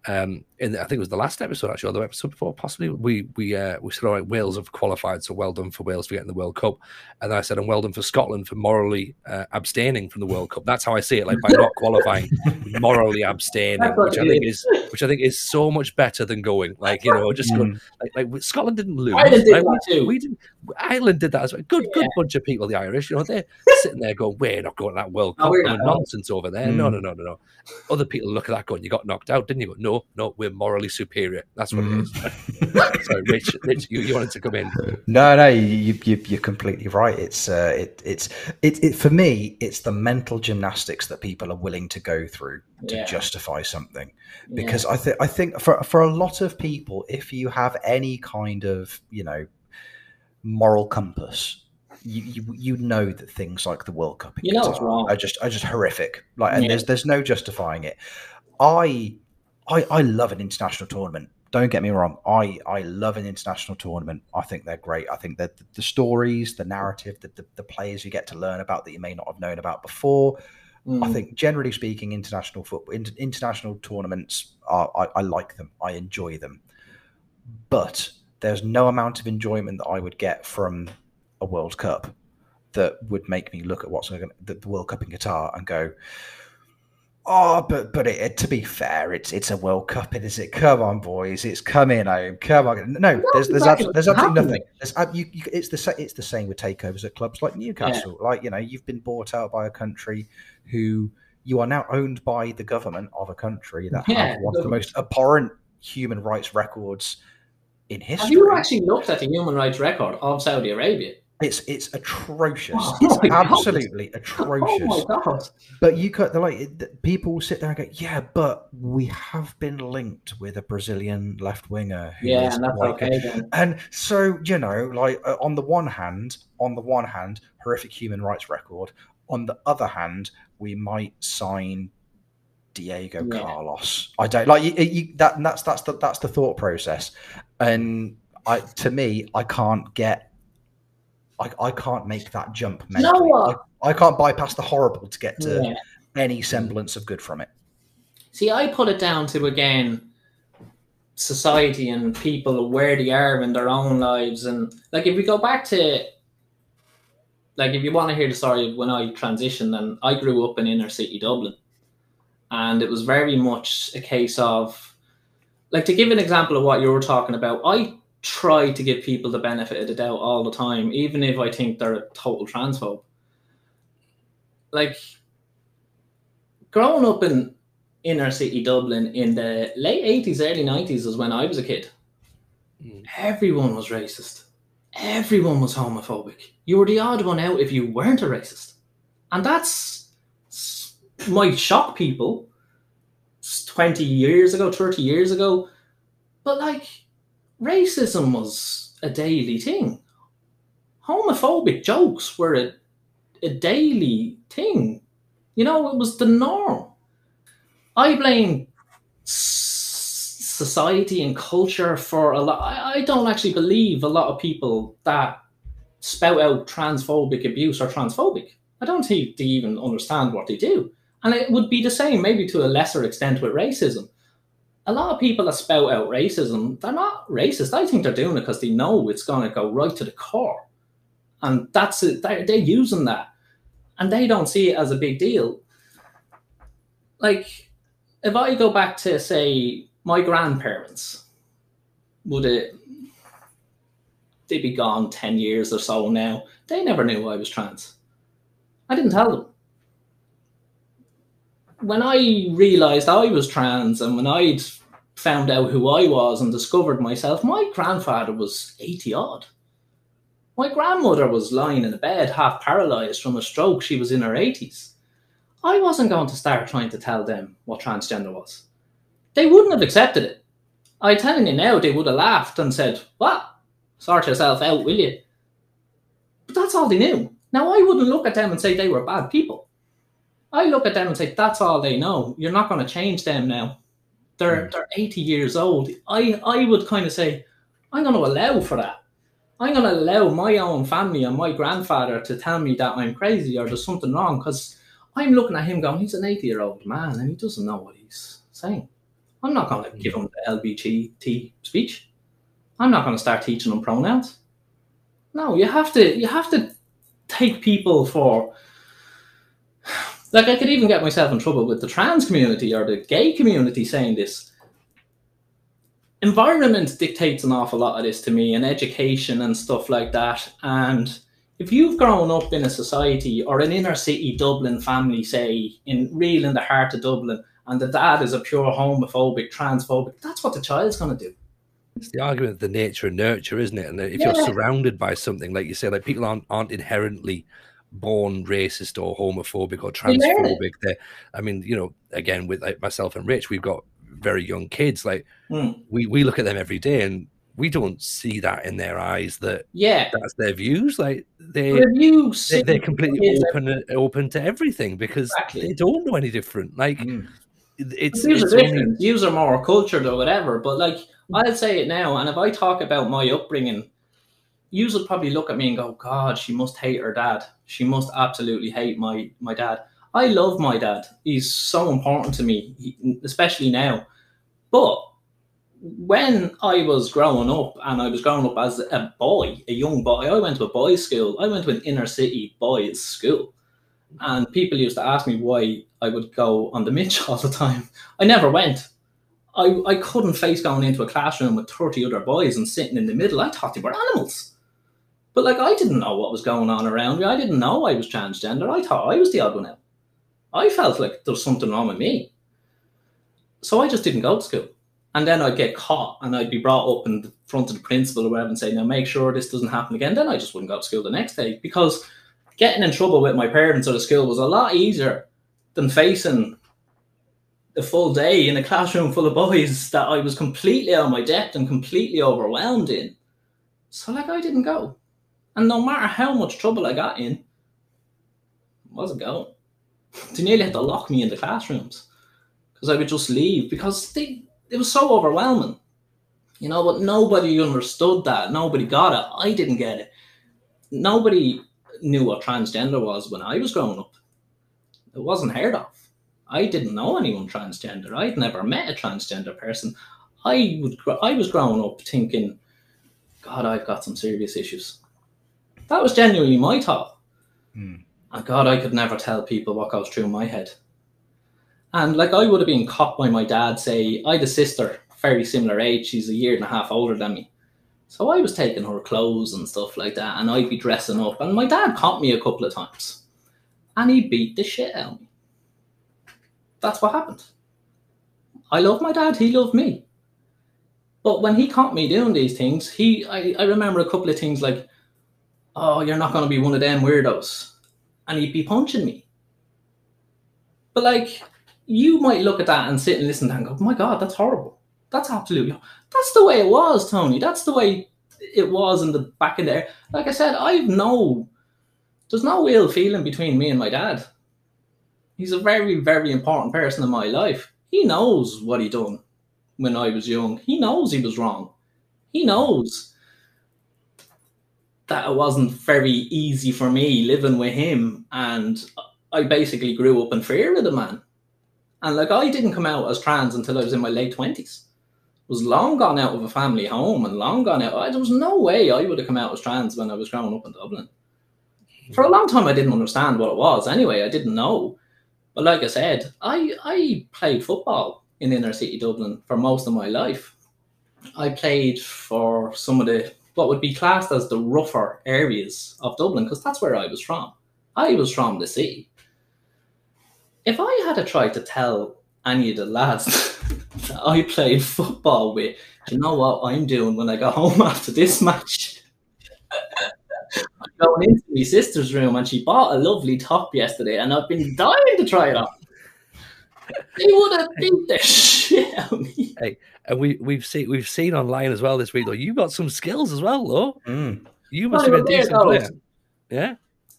um, in I think it was the last episode actually, or the episode before, possibly. We we uh, we said, all right, Wales have qualified, so well done for Wales for getting the World Cup. And I said, and well done for Scotland for morally uh, abstaining from the World Cup. That's how I see it. Like by not qualifying, morally abstaining, which I think is which I think is so much better than going. Like you know, just going Mm. like, like Scotland didn't lose. Ireland did Like, that we, too. we didn't. Ireland did that as well. Good, good bunch of people. The Irish, you know, they're sitting there going, "We're not going to that World Cup. we're We're not. nonsense over there." No, Mm. no, no, no, no. Other people look at that going, "You got knocked out, didn't you?" Go, no, no, we're morally superior. That's what Mm. it is. Sorry, Rich. Rich, you, you wanted to come in. No, no, you, you you're completely right. It's uh, it it's it, it for me. It's the mental gymnastics that people are willing to go through to Yeah. justify something. Yeah. Because I think I think for for a lot of people, if you have any kind of you know moral compass, you you, you know that things like the World Cup in You know it's are just are just horrific. Like, and Yeah. there's there's no justifying it. I I I love an international tournament. Don't get me wrong. I I love an international tournament. I think they're great. I think that the, the stories, the narrative, the, the the players you get to learn about that you may not have known about before. I Mm. think generally speaking, international football, inter- international tournaments, are, I, I like them. I enjoy them, but there's no amount of enjoyment that I would get from a World Cup that would make me look at what's going the World Cup in Qatar and go, Oh, but but it, to be fair, it's it's a World Cup, is it? Come on, boys, it's coming home. Come on, no, there's there's, absolutely, there's absolutely nothing. There's you, you, it's the it's the same with takeovers at clubs like Newcastle. Yeah. Like you know, you've been bought out by a country who you are now owned by the government of a country that yeah. have one of the most abhorrent human rights records in history. Have you actually looked at the human rights record of Saudi Arabia? It's it's atrocious. Oh, it's absolutely God. atrocious. Oh. But you could like people sit there and go, yeah, but we have been linked with a Brazilian left winger. Yeah, and that's like okay. Then. And so you know, like uh, on the one hand, on the one hand, horrific human rights record. On the other hand, we might sign Diego yeah. Carlos. I don't like you, you, that. that's that's the that's the thought process, and I to me, I can't get I, I can't make that jump mentally. You know I, I, can't bypass the horrible to get to yeah. any semblance of good from it. See, I put it down to again society and people where they are in their own lives, and like if we go back to like if you want to hear the story of when I transitioned, and I grew up in inner city Dublin, and it was very much a case of like to give an example of what you were talking about. I try to give people the benefit of the doubt all the time, even if I think they're a total transphobe. Like growing up in inner city Dublin in the late 80s, early 90s is when I was a kid. Mm. Everyone was racist. Everyone was homophobic. You were the odd one out if you weren't a racist. And that's might shock people 20 years ago, 30 years ago. But like racism was a daily thing. Homophobic jokes were a, a daily thing. You know, it was the norm. I blame society and culture for a lot. I, don't actually believe a lot of people that spout out transphobic abuse are transphobic. I don't think they even understand what they do. And it would be the same, maybe to a lesser extent, with racism a lot of people that spout out racism, they're not racist. I think they're doing it because they know it's going to go right to the core. And that's it. They're, they're using that. And they don't see it as a big deal. Like, if I go back to, say, my grandparents, would it, they'd be gone 10 years or so now. They never knew I was trans. I didn't tell them when I realized I was trans and when I'd found out who I was and discovered myself, my grandfather was 80 odd. My grandmother was lying in a bed, half paralyzed from a stroke. She was in her 80s. I wasn't going to start trying to tell them what transgender was. They wouldn't have accepted it. I'm telling you now, they would have laughed and said, What? Sort yourself out, will you? But that's all they knew. Now, I wouldn't look at them and say they were bad people. I look at them and say, that's all they know. You're not going to change them now. They're mm. they're 80 years old. I, I would kind of say, I'm going to allow for that. I'm going to allow my own family and my grandfather to tell me that I'm crazy or there's something wrong because I'm looking at him going, he's an 80 year old man and he doesn't know what he's saying. I'm not going to give him the LGBT speech. I'm not going to start teaching him pronouns. No, you have to you have to take people for like I could even get myself in trouble with the trans community or the gay community saying this. Environment dictates an awful lot of this to me, and education and stuff like that. And if you've grown up in a society or an inner city Dublin family, say in real in the heart of Dublin, and the dad is a pure homophobic, transphobic, that's what the child's going to do. It's the argument of the nature and nurture, isn't it? And if yeah. you're surrounded by something, like you say, like people aren't aren't inherently born racist or homophobic or transphobic. They, I mean, you know, again with like myself and Rich, we've got very young kids. Like mm. we we look at them every day and we don't see that in their eyes that yeah that's their views like they they, they're completely open open to everything because exactly. they don't know any different like mm. it's, views it's are different only... views are more cultured or whatever but like i'll say it now and if i talk about my upbringing you will probably look at me and go, God, she must hate her dad. She must absolutely hate my my dad. I love my dad. He's so important to me, especially now. But when I was growing up and I was growing up as a boy, a young boy, I went to a boys' school. I went to an inner city boys' school. And people used to ask me why I would go on the Mitch all the time. I never went. I, I couldn't face going into a classroom with 30 other boys and sitting in the middle. I thought they were animals. But like I didn't know what was going on around me. I didn't know I was transgender. I thought I was the odd one out. I felt like there was something wrong with me. So I just didn't go to school. And then I'd get caught and I'd be brought up in front of the principal or whatever and say, now make sure this doesn't happen again. Then I just wouldn't go to school the next day because getting in trouble with my parents or the school was a lot easier than facing the full day in a classroom full of boys that I was completely of my depth and completely overwhelmed in. So like I didn't go. And no matter how much trouble I got in, I wasn't going. They nearly had to lock me in the classrooms because I would just leave because they, it was so overwhelming. You know, but nobody understood that. Nobody got it. I didn't get it. Nobody knew what transgender was when I was growing up. It wasn't heard of. I didn't know anyone transgender. I'd never met a transgender person. I would. I was growing up thinking, God, I've got some serious issues. That was genuinely my thought. Hmm. And God, I could never tell people what goes through my head. And like I would have been caught by my dad, say, I had a sister, very similar age, she's a year and a half older than me. So I was taking her clothes and stuff like that, and I'd be dressing up. And my dad caught me a couple of times. And he beat the shit out of me. That's what happened. I love my dad, he loved me. But when he caught me doing these things, he I, I remember a couple of things like, oh, you're not gonna be one of them weirdos and he'd be punching me. But like, you might look at that and sit and listen to that and go, oh my God, that's horrible. That's absolutely, that's the way it was, Tony. That's the way it was in the back in there. Like I said, I've no, there's no ill feeling between me and my dad. He's a very, very important person in my life. He knows what he done when I was young. He knows he was wrong. He knows that it wasn't very easy for me living with him and I basically grew up in fear of the man. And like I didn't come out as trans until I was in my late twenties. Was long gone out of a family home and long gone out. There was no way I would have come out as trans when I was growing up in Dublin. For a long time, I didn't understand what it was. Anyway, I didn't know. But like I said, I I played football in inner city Dublin for most of my life. I played for some of the what would be classed as the rougher areas of Dublin, because that's where I was from. I was from the sea. If I had to try to tell any of the lads that I played football with, you know what I'm doing when I go home after this match? I'm going into my sister's room and she bought a lovely top yesterday and I've been dying to try it on. They would have beat the shit out of me. Hey, and we we've seen we've seen online as well this week though. You've got some skills as well, though. Mm. You must have been a decent player. Yeah.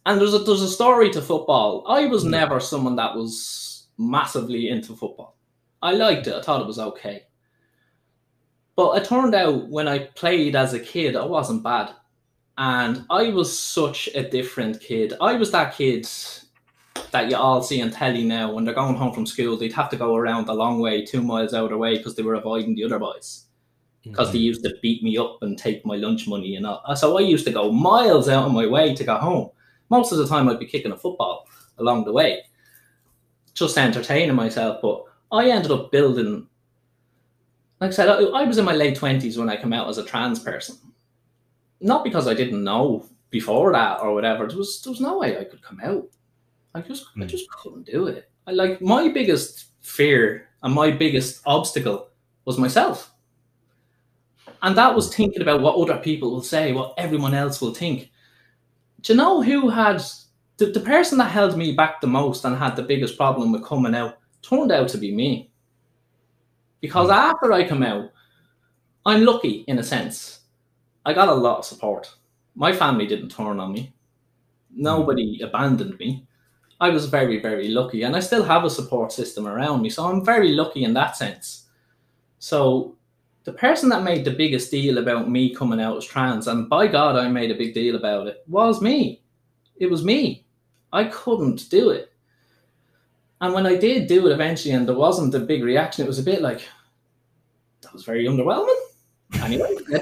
And there's a there's a story to football. I was mm. never someone that was massively into football. I liked it. I thought it was okay. But it turned out when I played as a kid, I wasn't bad. And I was such a different kid. I was that kid that you all see on telly now when they're going home from school, they'd have to go around the long way, two miles out of the way, because they were avoiding the other boys. Because mm-hmm. they used to beat me up and take my lunch money and all. So I used to go miles out of my way to go home. Most of the time, I'd be kicking a football along the way, just entertaining myself. But I ended up building. Like I said, I was in my late twenties when I came out as a trans person. Not because I didn't know before that or whatever. There was there was no way I could come out I just mm. I hmm. just couldn't do it. I like my biggest fear and my biggest obstacle was myself. And that was thinking about what other people will say, what everyone else will think. Do you know who had the, the person that held me back the most and had the biggest problem with coming out turned out to be me. Because mm. after I come out, I'm lucky in a sense. I got a lot of support. My family didn't turn on me. Nobody mm. abandoned me. I was very, very lucky, and I still have a support system around me. So I'm very lucky in that sense. So the person that made the biggest deal about me coming out as trans, and by God, I made a big deal about it, was me. It was me. I couldn't do it. And when I did do it eventually, and there wasn't a big reaction, it was a bit like, that was very underwhelming. Anyway,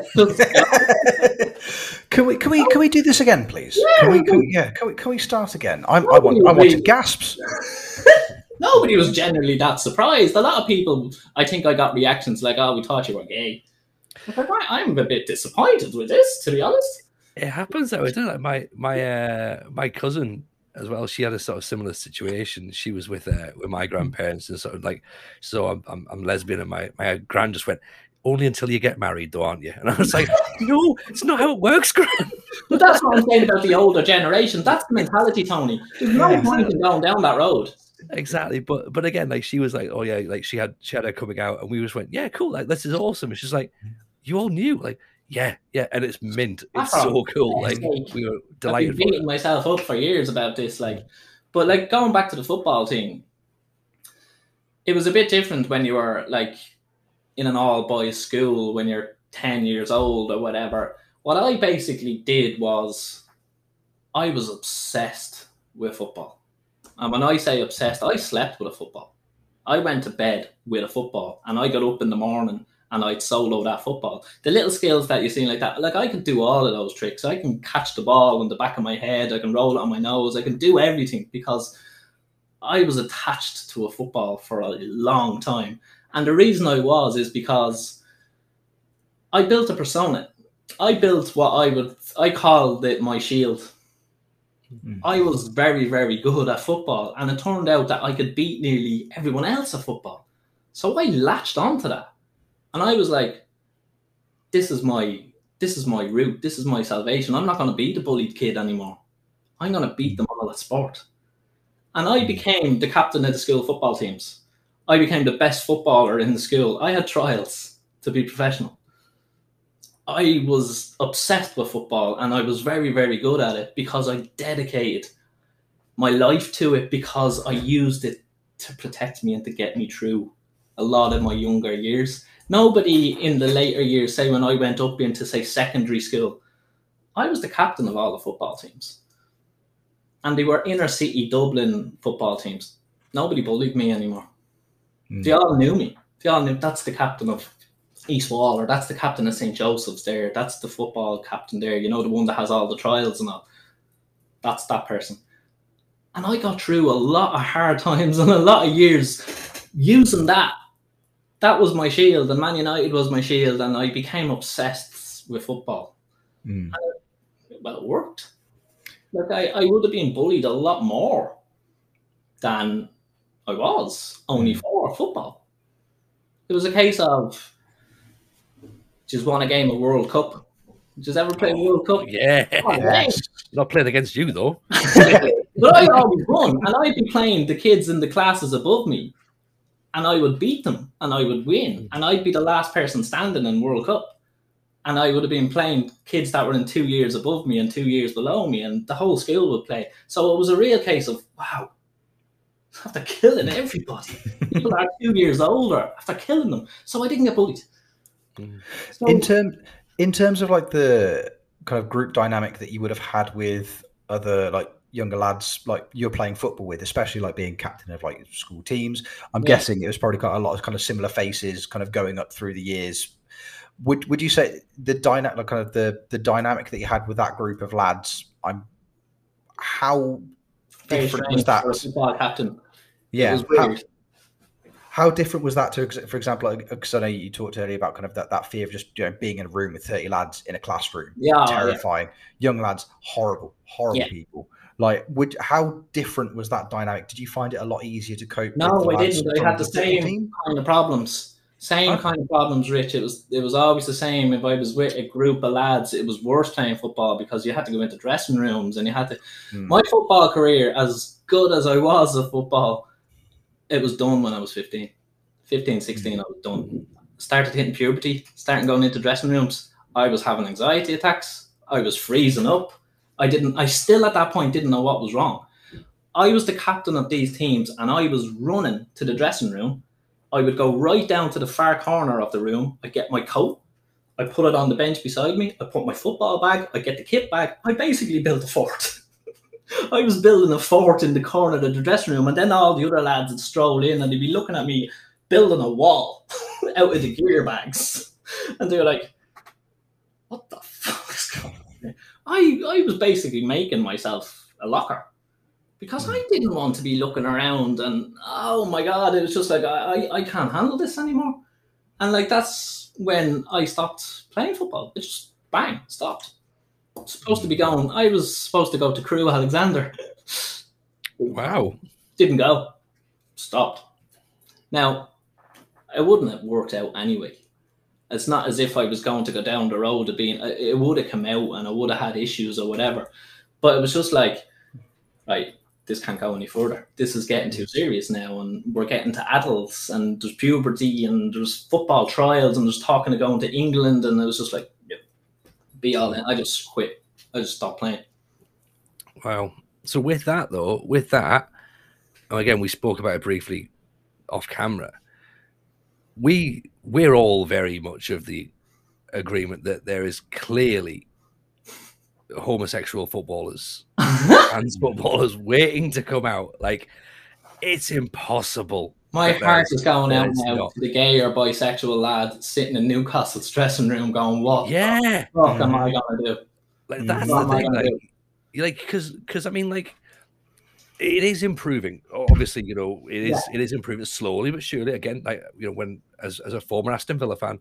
can we can we can we do this again, please? Yeah, can we, we can we yeah can we can we start again? I'm, I want I wanted gasps. Nobody was generally that surprised. A lot of people, I think I got reactions like, oh, we thought you were gay. I was like, "I- I'm a bit disappointed with this, to be honest. It happens though, isn't it? My my uh my cousin as well. She had a sort of similar situation. She was with uh, with my grandparents and sort of like, so I'm I'm, I'm lesbian, and my my grand just went. Only until you get married, though, aren't you? And I was like, "No, it's not how it works, Gran." But that's what I'm saying about the older generation. That's the mentality, Tony. There's no Yeah. point in going down that road. exactly. But but again, like she was like, "Oh yeah," like she had she had her coming out, and we just went, "Yeah, cool. Like this is awesome." And she's like, "You all knew, like." Yeah, yeah, and it's mint. It's That's so cool. Like like, we were delighted. I've been beating myself up for years about this. Like, but like going back to the football thing, it was a bit different when you were like in an all boys school when you're ten years old or whatever. What I basically did was I was obsessed with football, and when I say obsessed, I slept with a football. I went to bed with a football, and I got up in the morning and I'd solo that football. The little skills that you see like that, like I can do all of those tricks. I can catch the ball on the back of my head. I can roll it on my nose. I can do everything because I was attached to a football for a long time. And the reason I was is because I built a persona. I built what I would I called it my shield. Mm. I was very, very good at football, and it turned out that I could beat nearly everyone else at football. So I latched onto that, and I was like, "This is my, this is my route. This is my salvation. I'm not going to be the bullied kid anymore. I'm going to beat them all at sport." And I became the captain of the school football teams. I became the best footballer in the school. I had trials to be professional. I was obsessed with football and I was very, very good at it because I dedicated my life to it because I used it to protect me and to get me through a lot of my younger years. Nobody in the later years, say when I went up into say secondary school, I was the captain of all the football teams. And they were inner city Dublin football teams. Nobody bullied me anymore. Mm. They all knew me. They all knew that's the captain of East Wall, or that's the captain of St. Joseph's there. That's the football captain there. You know, the one that has all the trials and all. That's that person. And I got through a lot of hard times and a lot of years using that. That was my shield, and Man United was my shield, and I became obsessed with football. Mm. Well, it worked. Like I, I would have been bullied a lot more than I was only hmm. for football. It was a case of just won a game of World Cup. Just ever played World Cup? Yeah, Oh, Yes. not playing against you though. but I always won, and I'd be playing the kids in the classes above me, and I would beat them, and I would win, hmm. and I'd be the last person standing in World Cup, and I would have been playing kids that were in two years above me and two years below me, and the whole school would play. So it was a real case of wow, after killing everybody, people that are two years older, after killing them, so I didn't get bullied. Mm. So, in term in terms of like the kind of group dynamic that you would have had with other like younger lads like you're playing football with especially like being captain of like school teams i'm Yeah. guessing it was probably got a lot of kind of similar faces kind of going up through the years would would you say the dynamic like kind of the the dynamic that you had with that group of lads i'm how very different was that for a football captain. It yeah how, how different was that to, for example, because I know you talked earlier about kind of that, that fear of just you know, being in a room with 30 lads in a classroom, Yeah, oh, yeah. terrifying. Young lads, horrible, horrible Yeah. people. Like, would how different was that dynamic? Did you find it a lot easier to cope? No, I didn't. I had the football same kind of problems. Same Okay. kind of problems, Rich. It was it was always the same. If I was with a group of lads, it was worse playing football because you had to go into dressing rooms and you had to. Hmm. My football career, as good as I was at football, it was done when I was 15. 15, 16, I was done. Started hitting puberty, starting going into dressing rooms. I was having anxiety attacks. I was freezing up. I didn't. I still at that point didn't know what was wrong. I was the captain of these teams, and I was running to the dressing room. I would go right down to the far corner of the room. I get my coat. I put it on the bench beside me. I put my football bag. I get the kit bag. I basically built a fort. I was building a fort in the corner of the dressing room, and then all the other lads would stroll in and they'd be looking at me building a wall out of the gear bags. And they were like, what the fuck is going on? I I was basically making myself a locker because I didn't want to be looking around and oh my god, it was just like I, I, I can't handle this anymore. And like that's when I stopped playing football. It just bang, stopped. Supposed to be going. I was supposed to go to Crewe Alexandra. Wow. Didn't go. Stopped. Now, it wouldn't have worked out anyway. It's not as if I was going to go down the road of being. It would have come out and I would have had issues or whatever. But it was just like, right, this can't go any further. This is getting too mm. serious now, and we're getting to adults, and there's puberty, and there's football trials, and there's talking of going to England, and it was just like, yeah, be all in. I just quit. I just stopped playing. Wow. So with that though, with that, and again we spoke about it briefly off camera. We we're all very much of the agreement that there is clearly homosexual footballers, trans footballers waiting to come out. Like it's impossible. My that heart there's- is going out now not. to the gay or bisexual lad sitting in Newcastle's dressing room going, What Yeah, the fuck am I going to do? like Mm. that's What am the I thing. gonna Like, do? like because because I mean like it is improving. Obviously, you know it is it is improving slowly but surely. Again, like you know when as as a former Aston Villa fan,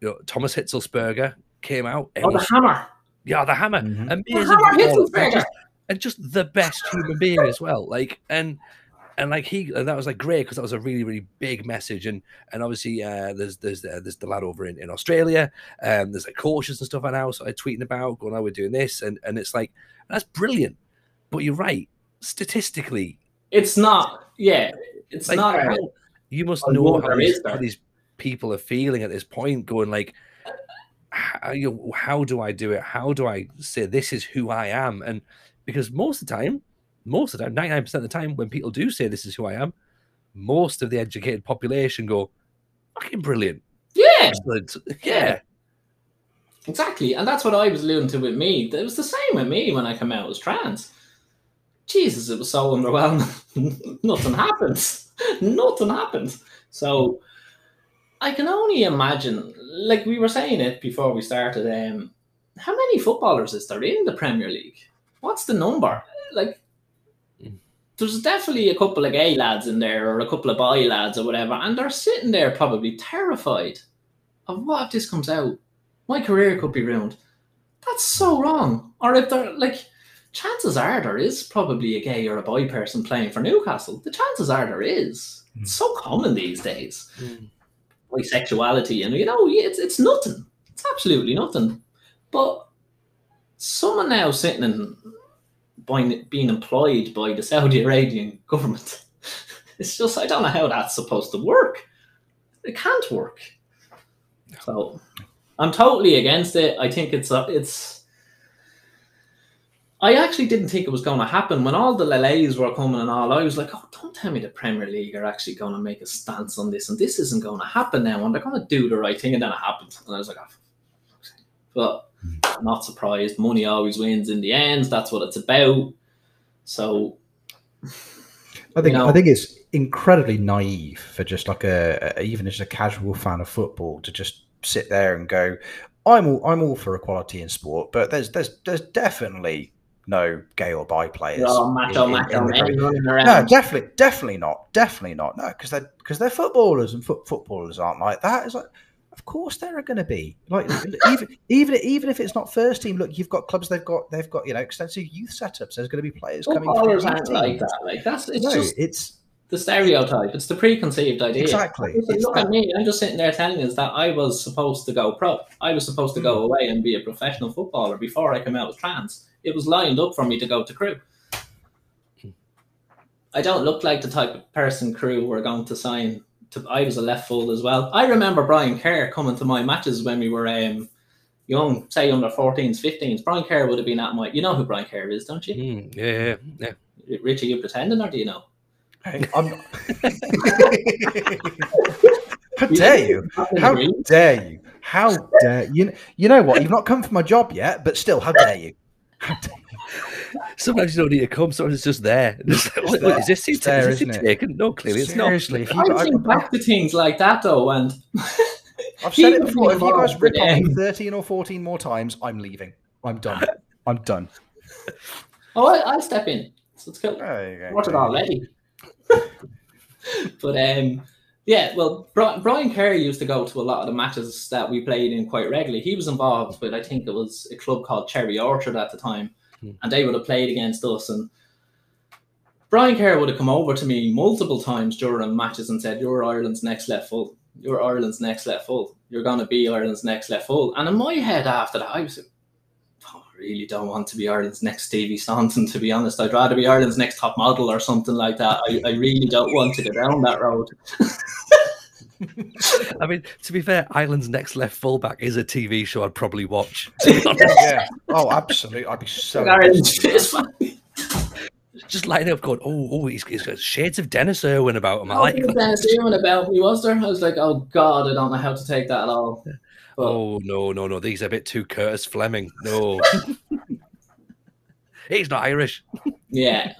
you know Thomas Hitzlsperger came out. and Oh, the hammer. Yeah, the hammer, Mhm. amazing, The hammer and just, and just the best human being as well. Like and. And like he, and that was like great because that was a really, really big message. And and obviously, uh, there's there's uh, there's the lad over in, in Australia. Um, there's like coaches and stuff I now so I tweeting about going, oh, we're doing this, and and it's like that's brilliant. But you're right, statistically, It's not, yeah, it's like not. how, you must a know how these, how these people are feeling at this point, going like, how, Uh, you know, how do I do it? How do I say this is who I am? And because most of the time, most of the time, 99% of the time, when people do say this is who I am, most of the educated population go, fucking brilliant. yeah, Excellent. Yeah. exactly. And that's what I was alluding to with me. It was the same with me when I came out as trans. Jesus, it was so underwhelming. Nothing happens. Nothing happens. So I can only imagine, like we were saying it before we started, um, how many footballers is there in the Premier League? What's the number? Like, there's definitely a couple of gay lads in there or a couple of boy lads or whatever, and they're sitting there probably terrified of what if this comes out? My career could be ruined. That's so wrong. Or if they're like, chances are there is probably a gay or a boy person playing for Newcastle. The chances are there is. It's so common these days. Mm. Bisexuality, and you know, it's it's nothing. It's absolutely nothing. But someone now sitting and being, being employed by the Saudi Arabian government, it's just I don't know how that's supposed to work. It can't work. So I'm totally against it. I think it's a, it's. I actually didn't think it was going to happen when all the Lele's were coming and all. I was like, "Oh, don't tell me the Premier League are actually going to make a stance on this, and this isn't going to happen now, and they're going to do the right thing." And then it happened, and I was like, oh, for fuck's sake." "But hmm. not surprised. Money always wins in the end. That's what it's about." So I think You know- I think it's incredibly naive for just like a, a even just a casual fan of football to just sit there and go, "I'm all I'm all for equality in sport, but there's there's there's definitely no gay or bi players." oh, macho, in- in- macho, in the men Premier- running No, definitely, definitely not, definitely not. No, because they're because they're footballers and foot, footballers aren't like that. It's like, of course there are going to be like even even even if it's not first team. Look, you've got clubs. They've got they've got you know extensive youth setups. There's going to be players coming. through Footballers aren't like that. Like that's it's no, just it's the stereotype. It's the preconceived idea. Exactly. Look that- at me. I'm just sitting there telling us that I was supposed to go pro. I was supposed to Hmm. go away and be a professional footballer before I came out as trans. It was lined up for me to go to Crewe. I don't look like the type of person Crewe were going to sign. To, I was a left full as well. I remember Brian Kerr coming to my matches when we were um, young, say under 14s, 15s. Brian Kerr would have been at my. You know who Brian Kerr is, don't you? Mm, yeah, yeah, yeah. Richie, you pretending or do you know? Hey, I'm not... How dare you? How dare you? How dare you? You know what? You've not come for my job yet, but still, how dare you? How dare Sometimes you don't need to come. Sometimes it's just there. Just like, "Wait, wait, this seat, It's there, is this seat it? taken? No, clearly you? it's not. Seriously, if you I got, think back to things like that though, and I've said it before. If you guys involved rip on me 13 or 14 more times, I'm leaving. I'm done. I'm done. Oh, I, I'll step in. So it's cool. There you go. Watch it already. but um, yeah, well, Brian Kerr used to go to a lot of the matches that we played in quite regularly. He was involved with, I think it was a club called Cherry Orchard at the time, Hmm. and they would have played against us. And Brian Kerr would have come over to me multiple times during matches and said, "You're Ireland's next left full. You're Ireland's next left full. You're going to be Ireland's next left full." And in my head, after that, I was. Like, "Oh, I really don't want to be Ireland's next Stevie Staunton, to be honest. I'd rather be Ireland's next top model or something like that. I, I really don't want to go down that road. I mean, to be fair, Ireland's next left fullback is a TV show I'd probably watch. to be honest. yeah. Oh, absolutely. I'd be so. Ireland's interested in face, that. man. Just lighting up, going, oh, oh, he's, he's got shades of Denis Irwin about him. I I like think. Denis Irwin about me, was there? I was like, oh God, I don't know how to take that at all. But Oh no, no, no! These are a bit too Curtis Fleming. No, he's not Irish. Yeah,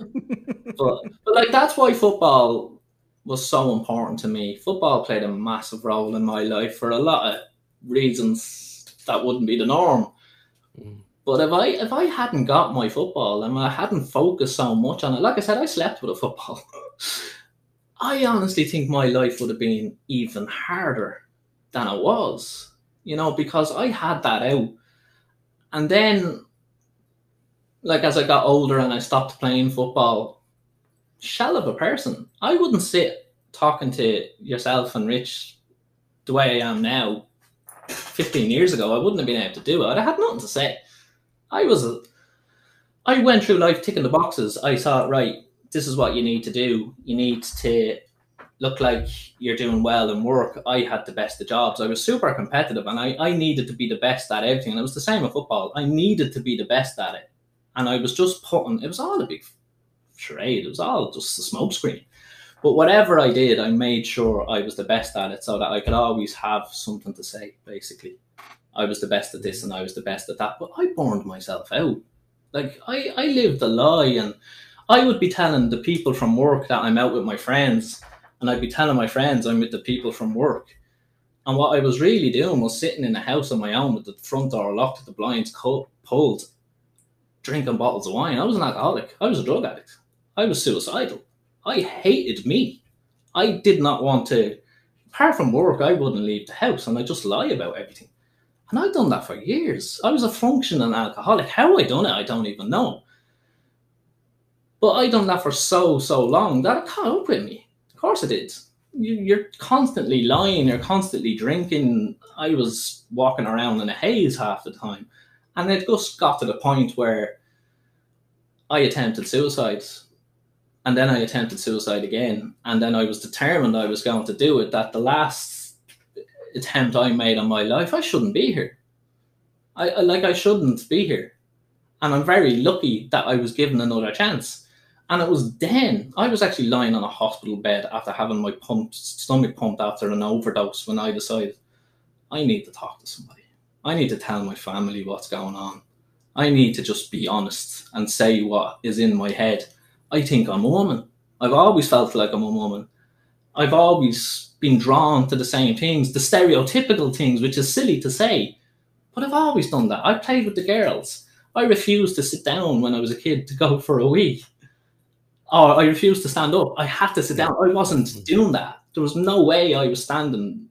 but but like that's why football was so important to me. Football played a massive role in my life for a lot of reasons that wouldn't be the norm. Mm. But if I if I hadn't got my football and I hadn't focused so much on it, like I said, I slept with a football. I honestly think my life would have been even harder than it was. You know, because I had that out. And then like as I got older and I stopped playing football, shell of a person. I wouldn't sit talking to yourself and Rich the way I am now. Fifteen years ago, I wouldn't have been able to do it. I had nothing to say. I was I went through life ticking the boxes. I thought, right, this is what you need to do. You need to look like you're doing well in work. I had the best of jobs. I was super competitive and I, I needed to be the best at everything. And it was the same with football. I needed to be the best at it and I was just putting it was all a big charade. It was all just a smokescreen. But whatever I did, I made sure I was the best at it so that I could always have something to say, basically. I was the best at this and I was the best at that. But I burned myself out. Like I, I lived a lie and I would be telling the people from work that I'm out with my friends and I'd be telling my friends I'm with the people from work. And what I was really doing was sitting in a house on my own with the front door locked, the blinds pulled, drinking bottles of wine. I was an alcoholic. I was a drug addict. I was suicidal. I hated me. I did not want to, apart from work, I wouldn't leave the house and I just lie about everything. And I'd done that for years. I was a functioning alcoholic. How I done it, I don't even know. But I done that for so, so long that it caught up with me. Course it did. You, you're constantly lying, you're constantly drinking. I was walking around in a haze half the time. And it just got to the point where I attempted suicide. And then I attempted suicide again. And then I was determined I was going to do it. That the last attempt I made on my life, I shouldn't be here. I like I shouldn't be here. And I'm very lucky that I was given another chance. And it was then I was actually lying on a hospital bed after having my pumped stomach pumped after an overdose when I decided I need to talk to somebody. I need to tell my family what's going on. I need to just be honest and say what is in my head. I think I'm a woman. I've always felt like I'm a woman. I've always been drawn to the same things, the stereotypical things, which is silly to say. But I've always done that. I played with the girls. I refused to sit down when I was a kid to go for a wee. Or I refused to stand up. I had to sit down. I wasn't mm-hmm. doing that. There was no way I was standing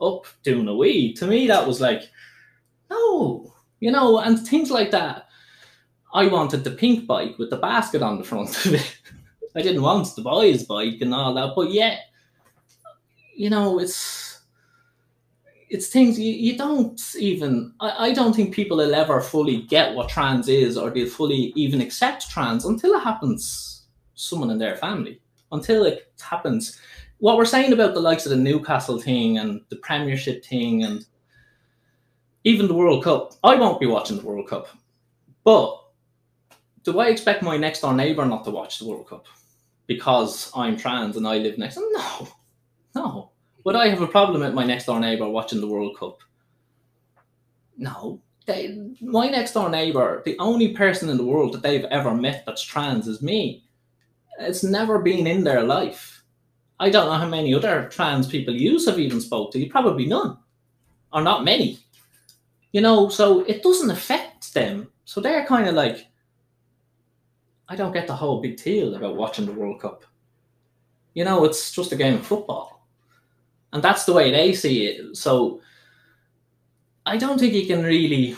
up doing a wee. To me, that was like, no, you know, and things like that. I wanted the pink bike with the basket on the front of it. I didn't want the boys' bike and all that, but yet, you know, it's it's things you, you don't even. I, I don't think people will ever fully get what trans is, or they'll fully even accept trans until it happens someone in their family. Until it happens, what we're saying about the likes of the Newcastle thing and the Premiership thing and even the World Cup. I won't be watching the World Cup, but do I expect my next door neighbour not to watch the World Cup because I'm trans and I live next? No, no. Would I have a problem with my next door neighbour watching the World Cup? No. They, my next door neighbour, the only person in the world that they've ever met that's trans is me. It's never been in their life. I don't know how many other trans people you have even spoke to. Probably none. or not many. You know, so it doesn't affect them. So they're kind of like, I don't get the whole big deal about watching the World Cup. You know, it's just a game of football. And that's the way they see it. So I don't think you can really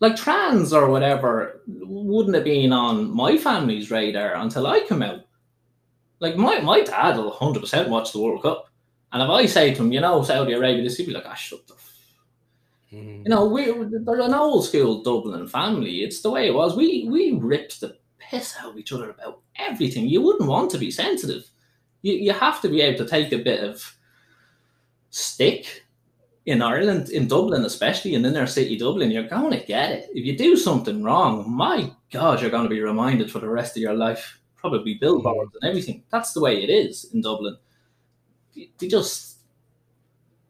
like trans or whatever wouldn't have been on my family's radar until I come out. Like my, my dad will hundred percent watch the World Cup. And if I say to him, you know, Saudi Arabia, this he'd be like, ah, shut the f-. Mm. You know, we they're an old school Dublin family. It's the way it was. We we ripped the piss out of each other about everything. You wouldn't want to be sensitive. You you have to be able to take a bit of stick in Ireland, in Dublin especially, and in inner city Dublin, you're going to get it. If you do something wrong, my God, you're going to be reminded for the rest of your life. Probably billboards and everything. That's the way it is in Dublin. They just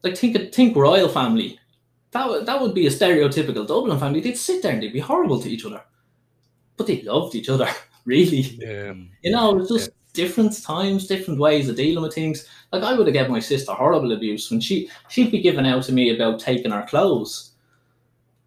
like think think royal family. That would that would be a stereotypical Dublin family. They'd sit there and they'd be horrible to each other, but they loved each other. Really, Yeah. you know, just different times, different ways of dealing with things. Like I would have given my sister horrible abuse when she she'd be giving out to me about taking her clothes,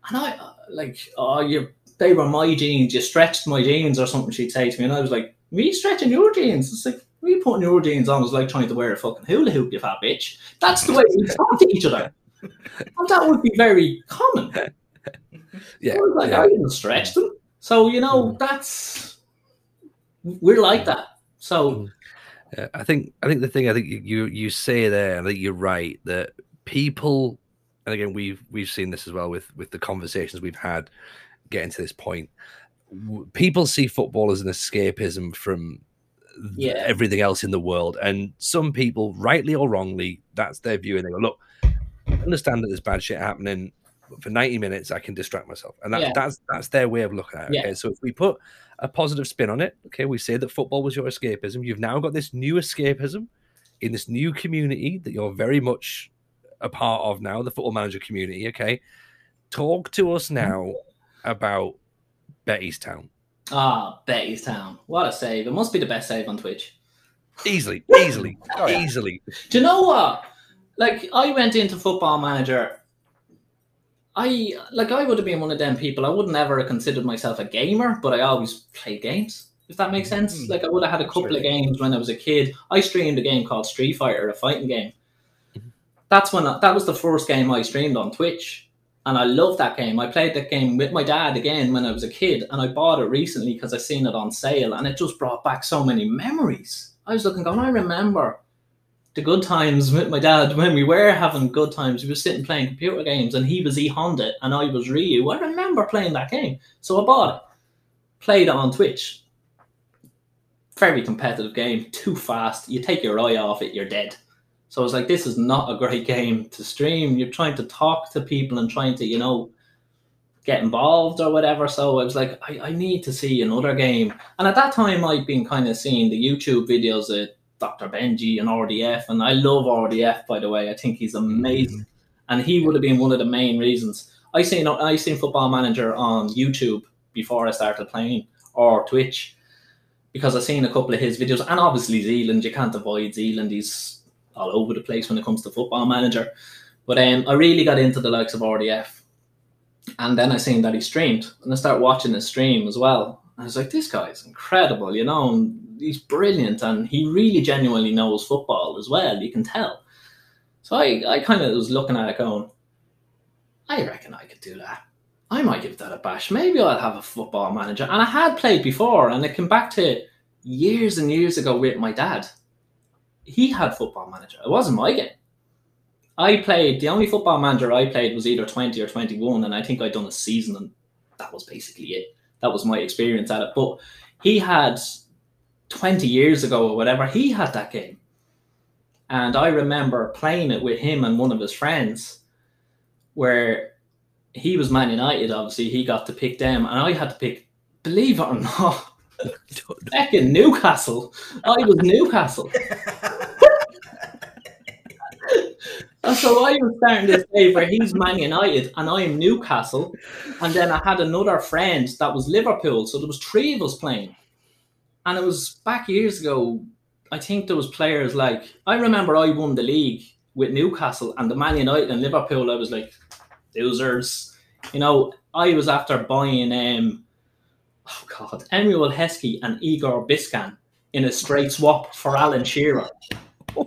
and I like, oh, you they were my jeans. You stretched my jeans or something. She'd say to me, and I was like, me stretching your jeans? It's like me putting your jeans on was like trying to wear a fucking hula hoop, you fat bitch. That's the way we talk to each other. And that would be very common. Yeah. I was like, yeah. I didn't stretch them. So, you know, hmm. that's we're like that. So Yeah, I think I think the thing I think you you, say there, I think you're right that people, and again we've we've seen this as well with with the conversations we've had getting to this point. People see football as an escapism from Yeah. everything else in the world, and some people, rightly or wrongly, that's their view, and they go, "Look, I understand that there's bad shit happening." but For 90 minutes, I can distract myself, and that's Yeah. that's that's their way of looking at it. Yeah. Okay, so if we put a positive spin on it. Okay, we say that football was your escapism. You've now got this new escapism in this new community that you're very much a part of now, the football manager community. Okay, talk to us now about Bettystown. ah, Bettystown. What a save. It must be the best save on Twitch. Easily, easily, Oh, yeah. easily. Do you know what? Like I went into football manager. I like I would have been one of them people. I wouldn't ever have considered myself a gamer, but I always played games. If that makes sense. Mm. Like I would have had a couple of games when I was a kid. I streamed a game called Street Fighter, a fighting game. Mhm. That's when I, that was the first game I streamed on Twitch, and I loved that game. I played that game with my dad again when I was a kid, and I bought it recently because I seen it on sale, and it just brought back so many memories. I was looking, going, I remember the good times with my dad when we were having good times. We were sitting playing computer games, and he was E Honda and I was Ryu. I remember playing that game, so I bought it, played it on Twitch. Very competitive game, too fast. You take your eye off it, you're dead. So I was like, this is not a great game to stream. You're trying to talk to people and trying to, you know, get involved or whatever. So I was like, I, I need to see another game. And at that time, I'd been kind of seeing the YouTube videos of Dr. Benji and RDF. And I love RDF, by the way. I think he's amazing. And he would have been one of the main reasons. I seen I seen Football Manager on YouTube before I started playing or Twitch because I seen a couple of his videos. And obviously Zealand, you can't avoid Zealand. He's all over the place when it comes to Football Manager. But um, I really got into the likes of RDF. And then I seen that he streamed, and I started watching his stream as well. I was like, this guy's incredible, you know, and he's brilliant, and he really genuinely knows football as well. You can tell. So I, I kind of was looking at it, going, I reckon I could do that. I might give that a bash. Maybe I'll have a football manager. And I had played before, and it came back to years and years ago with my dad. He had football manager. It wasn't my game. I played the only football manager I played was either 20 or 21, and I think I'd done a season, and that was basically it. That was my experience at it. But he had 20 years ago or whatever, he had that game. And I remember playing it with him and one of his friends, where he was Man United, obviously, he got to pick them, and I had to pick, believe it or not, second Newcastle. I was Newcastle. And so I was starting this day where he's Man United and I am Newcastle. And then I had another friend that was Liverpool. So there was three of us playing. And it was back years ago. I think there was players like I remember I won the league with Newcastle and the Man United and Liverpool, I was like, losers. You know, I was after buying um oh god, Emile Heskey and Igor Biscan in a straight swap for Alan Shearer.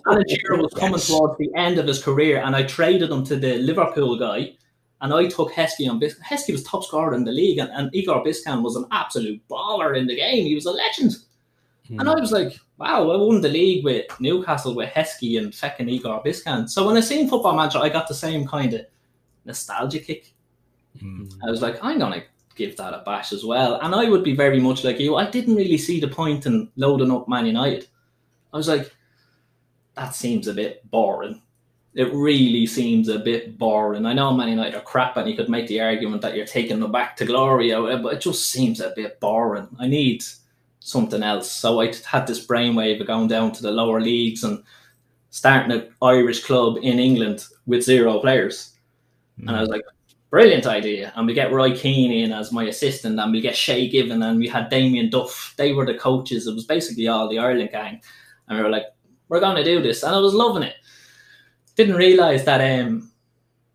Alan Shearer was coming Yes. towards the end of his career, and I traded him to the Liverpool guy. And I took Heskey on Bis- Heskey was top scorer in the league, and, and Igor Biscan was an absolute baller in the game. He was a legend. Hmm. And I was like, wow, I won the league with Newcastle with Heskey and feckin' Igor Biscan. So when I seen Football Manager, I got the same kind of nostalgia kick. Hmm. I was like, I'm gonna give that a bash as well. And I would be very much like you. I didn't really see the point in loading up Man United. I was like, that seems a bit boring. It really seems a bit boring. I know Man United are crap, and you could make the argument that you're taking them back to glory, but it just seems a bit boring. I need something else. So I had this brainwave of going down to the lower leagues and starting an Irish club in England with zero players. And I was mm. like, brilliant idea. And we get Roy Keane in as my assistant, and we get Shay Given, and we had Damien Duff. They were the coaches. It was basically all the Ireland gang. And we were like, we're going to do this. And I was loving it. Didn't realise that um,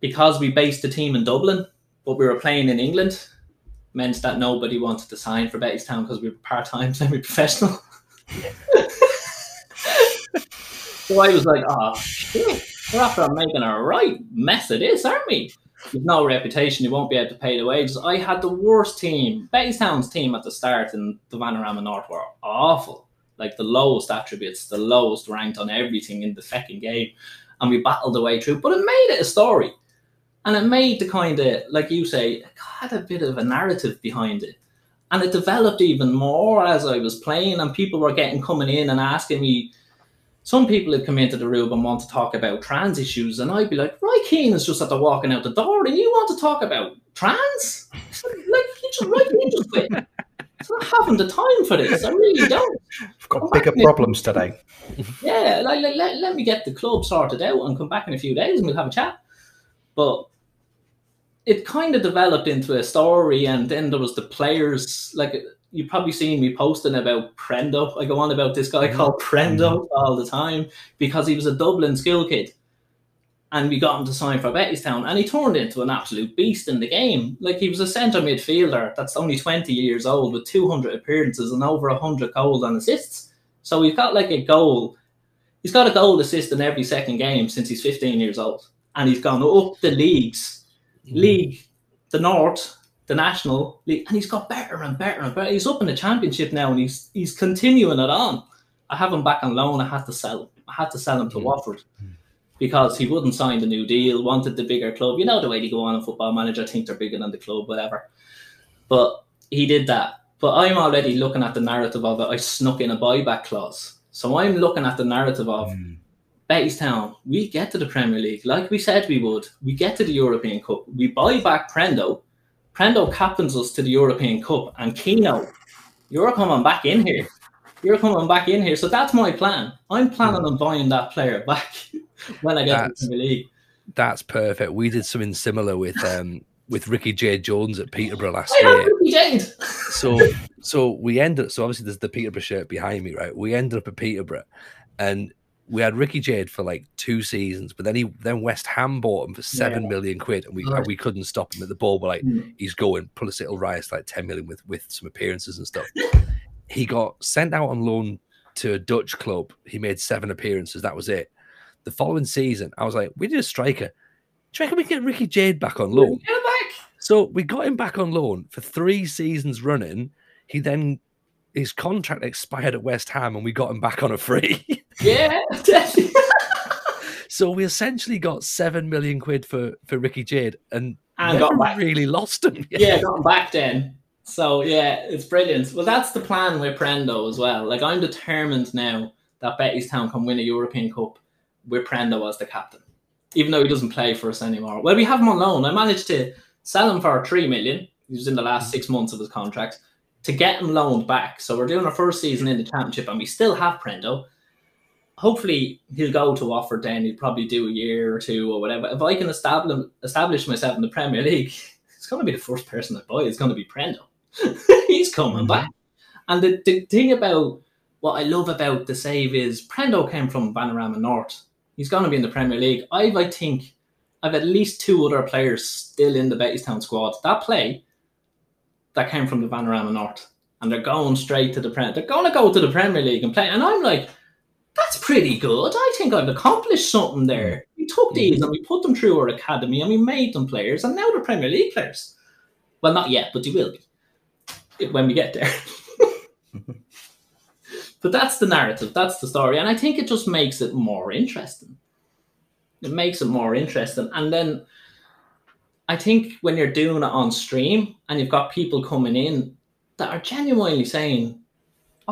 because we based the team in Dublin, but we were playing in England, meant that nobody wanted to sign for Town because we were part time, semi professional. so I was like, oh, shit. We're after making a right mess of this, aren't we? With no reputation, you won't be able to pay the wages. I had the worst team. Town's team at the start in the Vanarama North were awful. Like the lowest attributes, the lowest ranked on everything in the second game. And we battled the way through. But it made it a story. And it made the kind of, like you say, had a bit of a narrative behind it. And it developed even more as I was playing, and people were getting coming in and asking me. Some people had come into the room and want to talk about trans issues, and I'd be like, Roy Keane is just at the walking out the door, and you want to talk about trans? like, he just, Roy Keane just quit. Not having the time for this. I really don't. I've got bigger problems today. Yeah, like, like, let, let me get the club sorted out and come back in a few days and we'll have a chat. But it kind of developed into a story, and then there was the players. Like you probably seen me posting about Prendo. I go on about this guy mm-hmm. called Prendo mm-hmm. all the time because he was a Dublin school kid, and we got him to sign for Bettystown, and he turned into an absolute beast in the game. Like he was a centre midfielder that's only twenty years old with two hundred appearances and over hundred goals and assists. So he's got like a goal. He's got a goal assist in every second game since he's 15 years old. And he's gone up the leagues, league, the North, the National League, and he's got better and better and better. He's up in the championship now and he's he's continuing it on. I have him back on loan. I had to sell him. I had to sell him to Mm. Watford because he wouldn't sign the new deal, wanted the bigger club. You know the way they go on in football manager, think they're bigger than the club, whatever. But he did that. But I'm already looking at the narrative of it. I snuck in a buyback clause. So I'm looking at the narrative of Mm. Bettystown, we get to the Premier League like we said we would. We get to the European Cup. We buy back Prendo. Prendo captains us to the European Cup. And Keno, you're coming back in here. You're coming back in here. So that's my plan. I'm planning on buying that player back when I get That's- to the League. That's perfect. We did something similar with um with Ricky J Jones at Peterborough last I have year. So so we ended up so obviously there's the Peterborough shirt behind me, right? We ended up at Peterborough and we had Ricky Jade for like two seasons, but then he then West Ham bought him for seven Yeah. million quid, and we Right. and we couldn't stop him at the ball. We're like, Mm. he's going. Plus, it'll rise like ten million with with some appearances and stuff. he got sent out on loan to a Dutch club. He made seven appearances. That was it. The following season, I was like, we need a striker. Do you reckon we can get Ricky Jade back on loan? Get him back. So we got him back on loan for three seasons running. He then his contract expired at West Ham, and we got him back on a free. Yeah, so we essentially got seven million quid for for Ricky Jade, and, And got back. really lost him. yeah, got him back then. So yeah, it's brilliant. Well, that's the plan with Prendo as well. Like I'm determined now that Bettystown can win a European Cup with Prendo as the captain, even though he doesn't play for us anymore. Well, we have him on loan. I managed to sell him for three million. He was in the last six months of his contract to get him loaned back. So we're doing our first season in the championship, and we still have Prendo. Hopefully, he'll go to Watford. Then he'll probably do a year or two or whatever. If I can establish establish myself in the Premier League, it's going to be the first person I buy. It's going to be Prendo. He's coming Mhm. back. And the, the thing about what I love about the save is Prendo came from Vanarama North. He's going to be in the Premier League. I've, I think, I've at least two other players still in the Town squad. That play that came from the Vanarama North, and they're going straight to the Premier. They're going to go to the Premier League and play. And I'm like, that's pretty good. I think I've accomplished something there. We took these and we put them through our academy and we made them players, and now they're Premier League players. Well, not yet, but they will be when we get there. but that's the narrative, that's the story, and I think it just makes it more interesting. It makes it more interesting, and then I think when you're doing it on stream and you've got people coming in that are genuinely saying,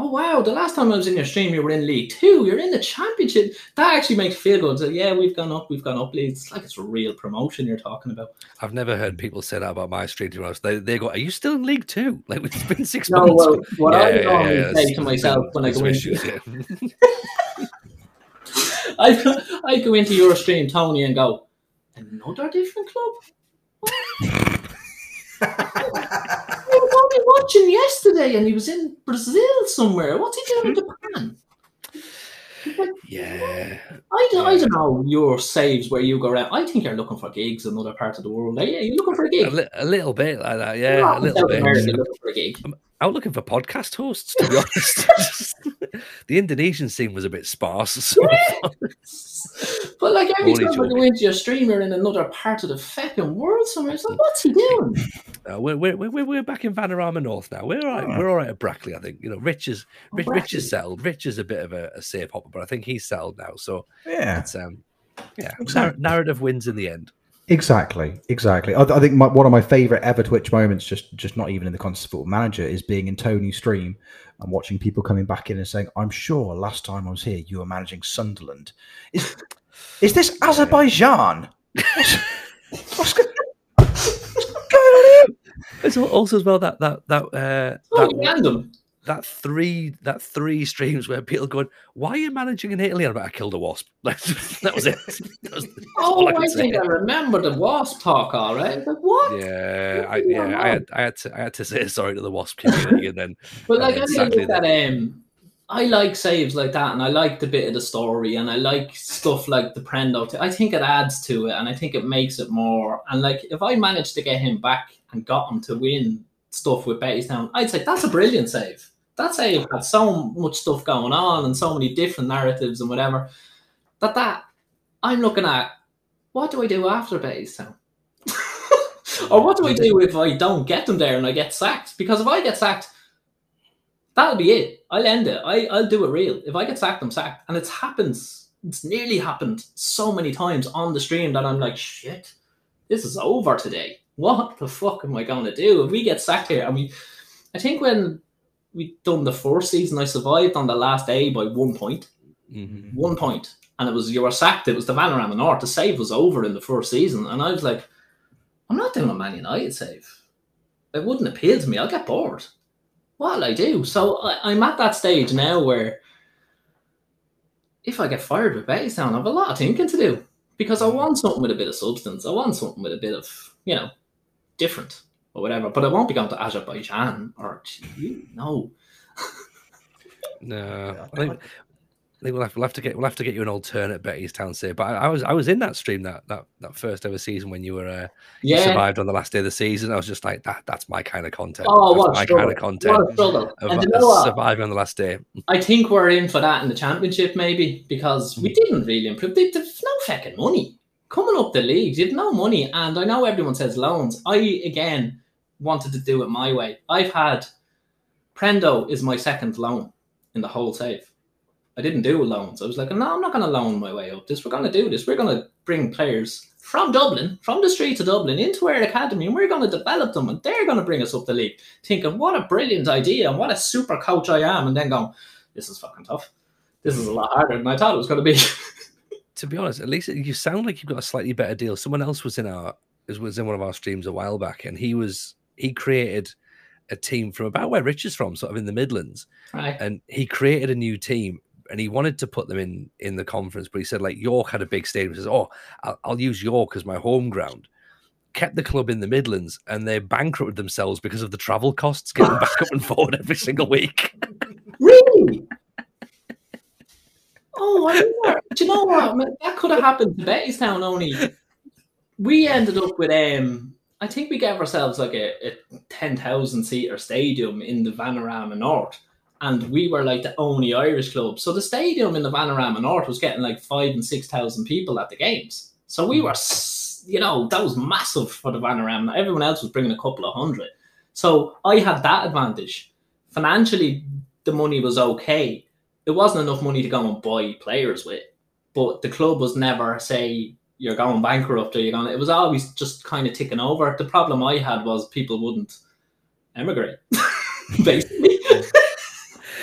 oh wow, the last time I was in your stream, you were in League Two. You're in the Championship. That actually makes feel good. So yeah, we've gone up, we've gone up. It's like it's a real promotion you're talking about. I've never heard people say that about my stream. To They they go, "Are you still in League Two? Like it's been six no, months." Well, what yeah, I yeah, normally yeah, say to myself when I go issues, into, I I go into your stream, Tony, and go, another different club. Was watching yesterday, and he was in Brazil somewhere. What's he doing in hmm? Japan? yeah. I don't, I don't know your saves where you go around. I think you're looking for gigs in other parts of the world. Yeah, you're looking for a gig. A, li- a little bit like that, yeah. a little bit. looking for a gig. Um, Out looking for podcast hosts, to be honest. the Indonesian scene was a bit sparse. So but like every time I go into your streamer in another part of the fucking world somewhere, it's like, what's he doing? Uh, we're, we're, we're, we're back in Vanarama North now. We're all right. Oh. We're all right at Brackley, I think. You know, Rich is oh, Rich, Rich is settled. Rich is a bit of a, a safe hopper, but I think he's settled now. So yeah, it's um, yeah, narrative wins in the end. Exactly, exactly. I, I think my, one of my favorite ever Twitch moments, just just not even in the context of football manager, is being in Tony's stream and watching people coming back in and saying, "I'm sure last time I was here, you were managing Sunderland." Is is this Azerbaijan? what's, what's, going on here? It's also as well that that that uh, oh, that, random that three that three streams where people going, "Why are you managing in Italy?" about I killed a wasp. that was it. That was, oh, I, I think I remember the wasp talk. All right, like what? Yeah, I, yeah, I had, I had to, I had to say sorry to the wasp community, and then. but like, I think that um, I like saves like that, and I like the bit of the story, and I like stuff like the Prendo. I think it adds to it, and I think it makes it more. And like, if I managed to get him back and got him to win stuff with Bettystown, I'd say that's a brilliant save that save had so much stuff going on and so many different narratives and whatever that that I'm looking at what do I do after Town? or what do I do if I don't get them there and I get sacked? Because if I get sacked, that'll be it. I'll end it. I, I'll do it real. If I get sacked, I'm sacked. And it's happens. It's nearly happened so many times on the stream that I'm like, shit, this is over today. What the fuck am I going to do? If we get sacked here, I mean, I think when we done the first season. I survived on the last day by one point. Mm-hmm. One point. And it was you were sacked. It was the Vanarama North. The save was over in the first season. And I was like, I'm not doing a Man United save. It wouldn't appeal to me. I'll get bored. What'll I do? So I, am at that stage now where if I get fired with Bettystown, I have a lot of thinking to do. Because I want something with a bit of substance. I want something with a bit of, you know, different or whatever. But I won't be going to Azerbaijan or you know. no, I think, I think we'll have, we'll have, to get we'll have to get you an alternate Bettystown say. But I, I, was I was in that stream that that, that first ever season when you were uh, yeah. you survived on the last day of the season. I was just like that. That's my kind of content. Oh, what my struggle. kind of content. What of, and you know surviving on the last day. I think we're in for that in the championship maybe because we didn't really improve. There's no fucking money coming up the leagues. You've no money, and I know everyone says loans. I again wanted to do it my way. I've had Prendo is my second loan in the whole save. I didn't do loans. I was like, no, I'm not going to loan my way up this. We're going to do this. We're going to bring players from Dublin, from the streets of Dublin, into our academy, and we're going to develop them, and they're going to bring us up the league. Thinking, what a brilliant idea, and what a super coach I am, and then going, this is fucking tough. This is a lot harder than I thought it was going to be. to be honest, at least you sound like you've got a slightly better deal. Someone else was in our was in one of our streams a while back, and he was he created a team from about where Rich is from, sort of in the Midlands, right. and he created a new team. And he wanted to put them in in the conference, but he said like York had a big stadium. He says, "Oh, I'll, I'll use York as my home ground." Kept the club in the Midlands, and they bankrupted themselves because of the travel costs getting back up and forward every single week. really? Oh, I wonder. Do you know what? Man, That could have happened to Bettystown. Only we ended up with um. I think we gave ourselves like a, a ten thousand seater stadium in the Vanarama North, and we were like the only Irish club. So the stadium in the Vanarama North was getting like five and six thousand people at the games. So we were, s- you know, that was massive for the Vanarama. Everyone else was bringing a couple of hundred. So I had that advantage. Financially, the money was okay. It wasn't enough money to go and buy players with, but the club was never say you're going bankrupt or you're going. It was always just kind of ticking over. The problem I had was people wouldn't emigrate, basically.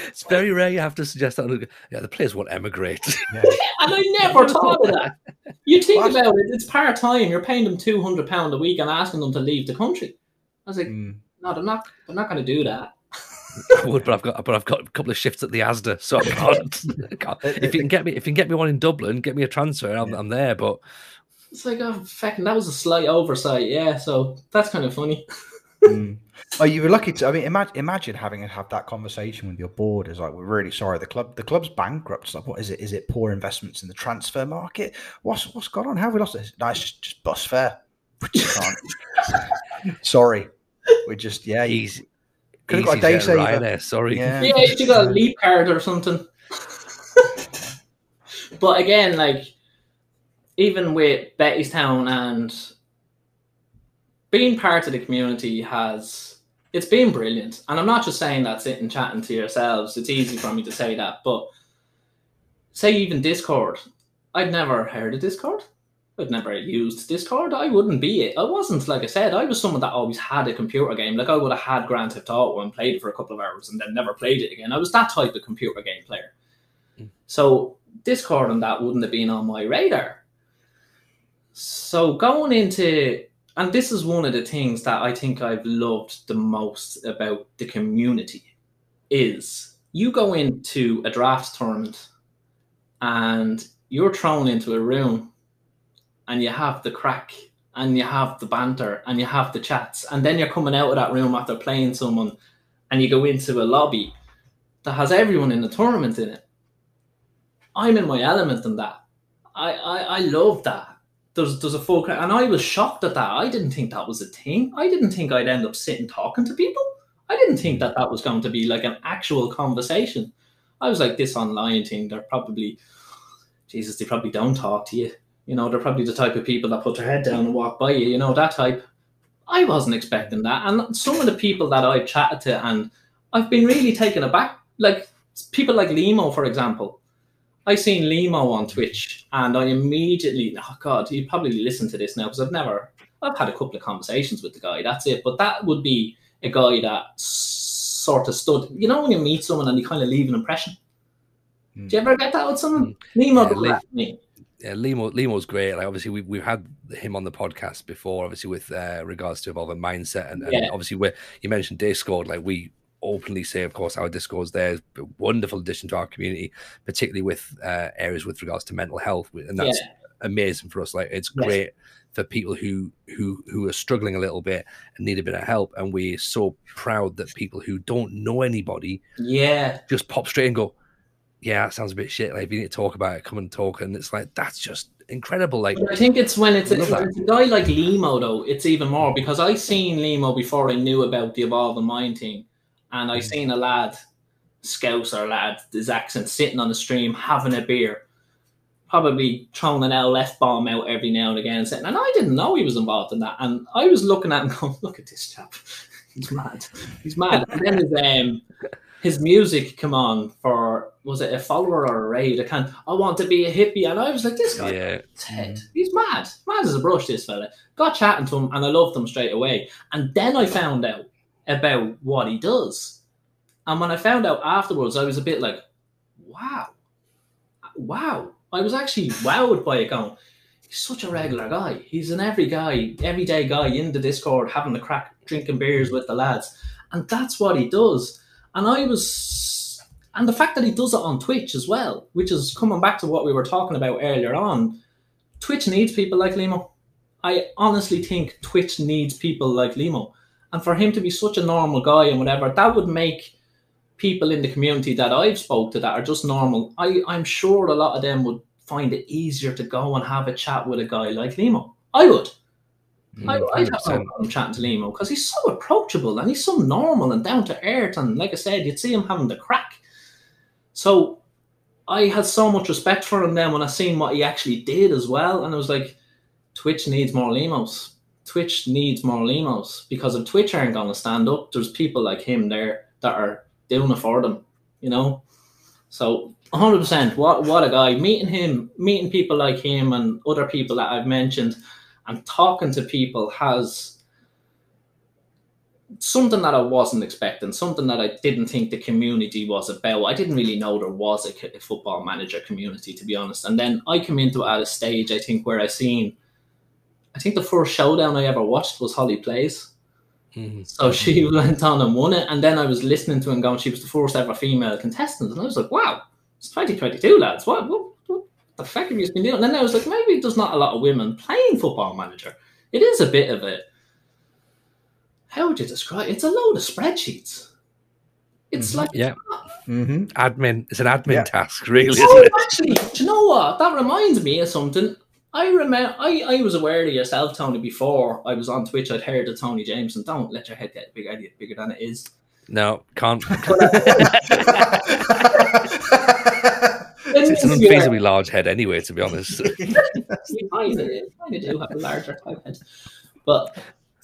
It's very rare you have to suggest that. Yeah, the players won't emigrate. Yeah. And I never thought of that. You think What? about it, it's part time. You're paying them two hundred pound a week and asking them to leave the country. I was like, Mm. no, they're not. They're not going to do that. I would, but I've got, but I've got a couple of shifts at the ASDA, so I can't. I can't. If you can get me, if you can get me one in Dublin, get me a transfer. I'm, I'm there. But It's like, oh, fucking, that was a slight oversight. Yeah, so that's kind of funny. Mm. Oh, you were lucky to. I mean, imagine, imagine having to have that conversation with your board. Is like, we're really sorry. The club, the club's bankrupt. It's like, what is it? Is it poor investments in the transfer market? What's what's gone on? How have we lost this? No, it's just just bus fare. We just can't. sorry, we're just yeah. You, easy. Could've got a EasyJet day and saver. Ryanair, sorry. yeah. Yeah, you should got a leap card or something. but again, like even with Bettystown and being part of the community has it's been brilliant. And I'm not just saying that sitting chatting to yourselves. It's easy for me to say that, but say even Discord. I'd never heard of Discord. I'd never used Discord. I wouldn't be it. I wasn't like I said. I was someone that always had a computer game. Like I would have had Grand Theft Auto and played it for a couple of hours and then never played it again. I was that type of computer game player. Mm. So Discord and that wouldn't have been on my radar. So going into and this is one of the things that I think I've loved the most about the community is you go into a draft tournament and you're thrown into a room and you have the crack and you have the banter and you have the chats and then you're coming out of that room after playing someone and you go into a lobby that has everyone in the tournament in it. I'm in my element in that. I i, I love that. There's there's a full crack and i was shocked at that. I didn't think that was a thing. I didn't think i'd end up sitting talking to people. I didn't think that that was going to be like an actual conversation. I was like this online thing they're probably jesus they probably don't talk to you you know, they're probably the type of people that put their head down and walk by you, you know, that type. I wasn't expecting that. And some of the people that I've chatted to, and I've been really taken aback. Like people like Limo, for example. I seen Limo on Twitch, and I immediately, oh God, you probably listen to this now because I've never, I've had a couple of conversations with the guy. That's it. But that would be a guy that sort of stood. You know, when you meet someone and you kind of leave an impression. Mm. Do you ever get that with someone? Limo Yeah, did Li- that to me. Yeah, Limo Limo's great. Like obviously we've we've had him on the podcast before, obviously with uh, regards to evolving mindset and, and Yeah. obviously we you mentioned Discord, like we openly say, of course, our Discord's there is a wonderful addition to our community, particularly with uh, areas with regards to mental health, and that's Yeah. amazing for us. Like it's Yes. great for people who who who are struggling a little bit and need a bit of help, and we're so proud that people who don't know anybody Yeah. just pop straight and go, yeah, that sounds a bit shit. Like if you need to talk about it, come and talk. And it's like that's just incredible. Like I think it's when it's, it's, it's a guy like Limo though. It's even more because I seen Limo before I knew about the evolving mind thing, and I Mm. seen a lad, Scouser lad, his accent sitting on the stream having a beer, probably throwing an LF bomb out every now and again, sitting, and I didn't know he was involved in that, and I was looking at him going, look at this chap, he's mad, he's mad, and then his um. His music come on for was it a follower or a raid? I can't. I want to be a hippie, and I was like, "This guy yeah, head. He's mad. Mad as a brush, this fella. Got chatting to him and I loved him straight away. And then I found out about what he does. And when I found out afterwards, I was a bit like, wow. Wow. I was actually wowed by it going, he's such a regular guy. He's an every guy, everyday guy in the Discord having the crack, drinking beers with the lads. And that's what he does. And I was and the fact that he does it on Twitch as well, which is coming back to what we were talking about earlier on. Twitch needs people like Limo. I honestly think Twitch needs people like Limo. And for him to be such a normal guy and whatever, that would make people in the community that I've spoke to that are just normal, I, I'm sure a lot of them would find it easier to go and have a chat with a guy like Limo. I would. I, I'd have no 100%. problem chatting to Limo because he's so approachable and he's so normal and down to earth. And like I said, you'd see him having the crack. So I had so much respect for him then when I seen what he actually did as well. And I was like, Twitch needs more Limos. Twitch needs more Limos because if Twitch aren't going to stand up, there's people like him there that are doing it for them, you know? So 100%, what, what a guy. Meeting him, meeting people like him and other people that I've mentioned and talking to people has something that I wasn't expecting, something that I didn't think the community was about. I didn't really know there was a, a football manager community, to be honest. And then I came into it at a stage, I think, where I seen, I think the first showdown I ever watched was Holly Plays. Mhm. So she went on and won it. And then I was listening to and going, she was the first ever female contestant. And I was like, wow, it's 2022, lads. What, what, what the fuck have you been doing? And then I was like, maybe there's not a lot of women playing football manager. It is a bit of a, how would you describe it? It's a load of spreadsheets. It's Mhm. like, Yeah, Mm-hmm. admin. It's an admin Yeah. task, really, isn't oh, it? actually, do you know what? That reminds me of something. I remember, I, I was aware of yourself, Tony, before I was on Twitch. I'd heard of Tony Jameson. Don't let your head get bigger, bigger than it is. No, can't. It's an unfeasibly large head, anyway. To be honest. I kind of do have a larger head, but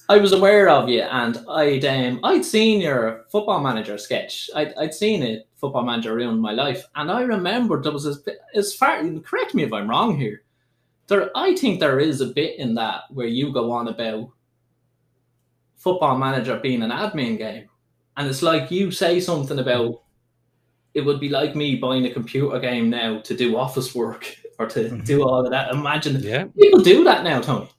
I was aware of you, and I'd um, I'd seen your football manager sketch. I'd, I'd seen it, football manager ruined my life, and I remembered there was a as far. Correct me if I'm wrong here. There, I think there is a bit in that where you go on about football manager being an admin game, and it's like you say something about. It would be like me buying a computer game now to do office work or to do all of that. Imagine yeah, People do that now, Tony.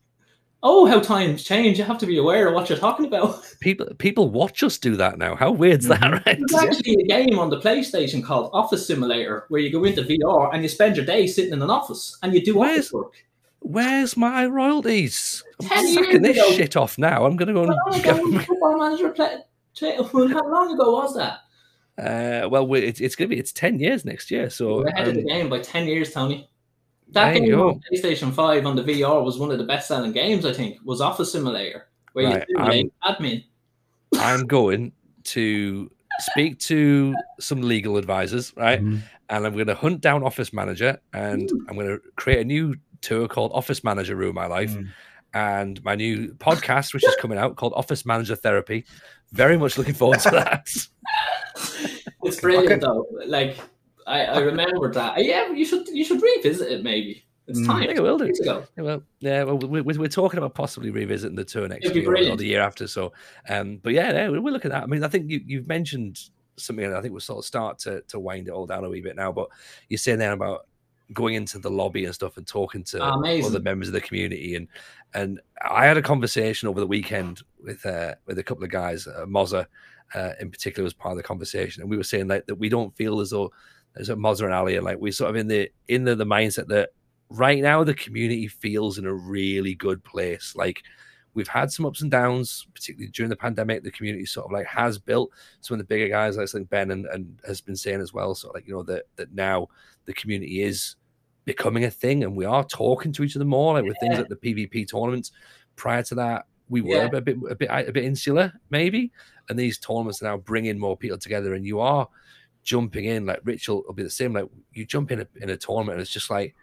Oh, how times change. You have to be aware of what you're talking about. people people watch us do that now. How weird's that, Mhm. right? There's actually a game on the PlayStation called Office Simulator where you go into VR and you spend your day sitting in an office and you do Where's- office work. Where's my royalties? I'm Ten sacking years this ago. shit off now. I'm go How long ago and. was Football Manager play, play- How long ago was that? Uh, well, it's, it's gonna be it's ten years next year. So We're ahead of the um, game by 10 years, Tony. That game on PlayStation 5 on the VR was one of the best selling games, I think, was Office Simulator, where Right, you simulate admin. I'm going to speak to some legal advisors, right? Mhm. And I'm going to hunt down Office Manager, and I'm going to create a new tour called Office Manager Rule My Life, Mm. And my new podcast, which is coming out, called Office Manager Therapy. Very much looking forward to that. It's brilliant though. Like I, I remember that. Yeah, you should you should revisit it maybe. It's Mm. time. I think I will do. Yeah, well, yeah, well, we, we- we're talking about possibly revisiting the tour next year or, the year after. So, um, but yeah, yeah, we're we're looking at. That. I mean, I think you you've mentioned something, and I think we'll sort of start to to wind it all down a wee bit now. But you're saying there about going into the lobby and stuff and talking to Ah, amazing. other members of the community, and and I had a conversation over the weekend with uh, with a couple of guys, uh, Mozza uh, in particular was part of the conversation, and we were saying like that we don't feel as though as a Mozza and Ali like we're sort of in the in the, the mindset that right now the community feels in a really good place. Like we've had some ups and downs, particularly during the pandemic. The community sort of like has built some of the bigger guys, like I think Ben and, and has been saying as well. So like you know that that now the community is becoming a thing, and we are talking to each other more, like with things Yeah. like the PvP tournaments. Prior to that, we were Yeah. a bit a bit a bit insular, maybe, and these tournaments are now bringing more people together, and you are jumping in like Ritual will be the same. Like you jump in a, in a tournament, and it's just like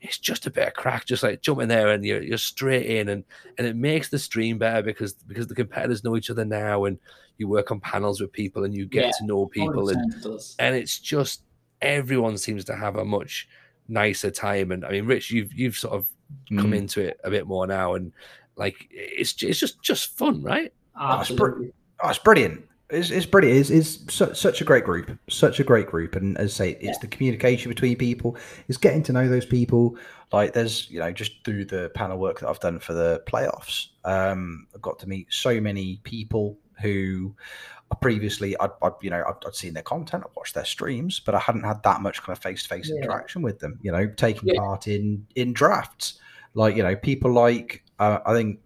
it's just a bit of crack, just like jump in there and you're you're straight in, and and it makes the stream better because because the competitors know each other now, and you work on panels with people, and you get Yeah, to know people, and 100% it does. and it's just everyone seems to have a much nicer time. And I mean, Rich, you've you've sort of come Mm. into it a bit more now, and like it's it's just just fun, right? That's Absolutely. Oh, it's brilliant. It's, it's brilliant. It's, it's su- such a great group. Such a great group. And as I say, it's the communication between people. It's getting to know those people. Like there's, you know, just through the panel work that I've done for the playoffs, um, I've got to meet so many people who I previously, I'd, I'd you know, I'd, I'd seen their content, I'd watched their streams, but I hadn't had that much kind of face to face interaction with them. You know, taking Yeah. part in in drafts, like you know, people like uh, I think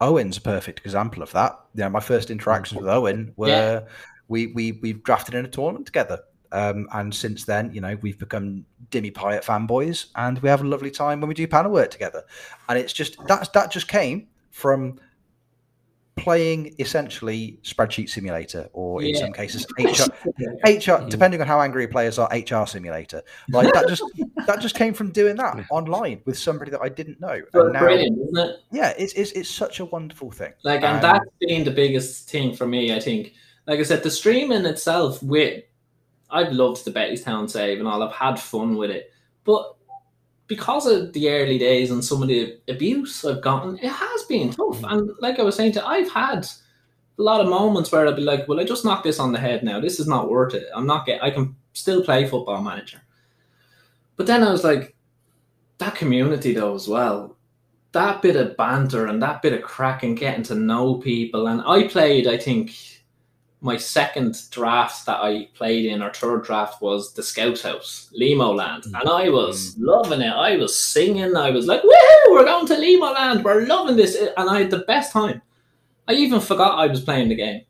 Owen's a perfect example of that. You know, my first interactions with Owen were Yeah. we we we've drafted in a tournament together. Um, and since then, you know, we've become Dimmy Pyatt fanboys, and we have a lovely time when we do panel work together. And it's just that's that just came from playing essentially spreadsheet simulator, or in Yeah. some cases HR, HR, depending on how angry players are, HR simulator. Like that just that just came from doing that online with somebody that I didn't know. Now, brilliant, isn't it? yeah, it's, it's it's such a wonderful thing. Like, and Um, that's been the biggest thing for me. I think, like I said, the stream in itself. With I've loved the Bettystown save and all. I've had fun with it, but because of the early days and some of the abuse I've gotten, it has been tough. Mm. And like I was saying, to I've had a lot of moments where I'll be like, "Well, I just knock this on the head now. This is not worth it. I'm not get. I can still play Football Manager." But then I was like, that community though as well that bit of banter and that bit of crack and getting to know people. And I played, I think, my second draft that I played in, or third draft, was the Scout House, Limo Land. Mm. And I was mm. loving it. I was singing. I was like, woohoo, we're going to Limo Land. We're loving this. And I had the best time. I even forgot I was playing the game.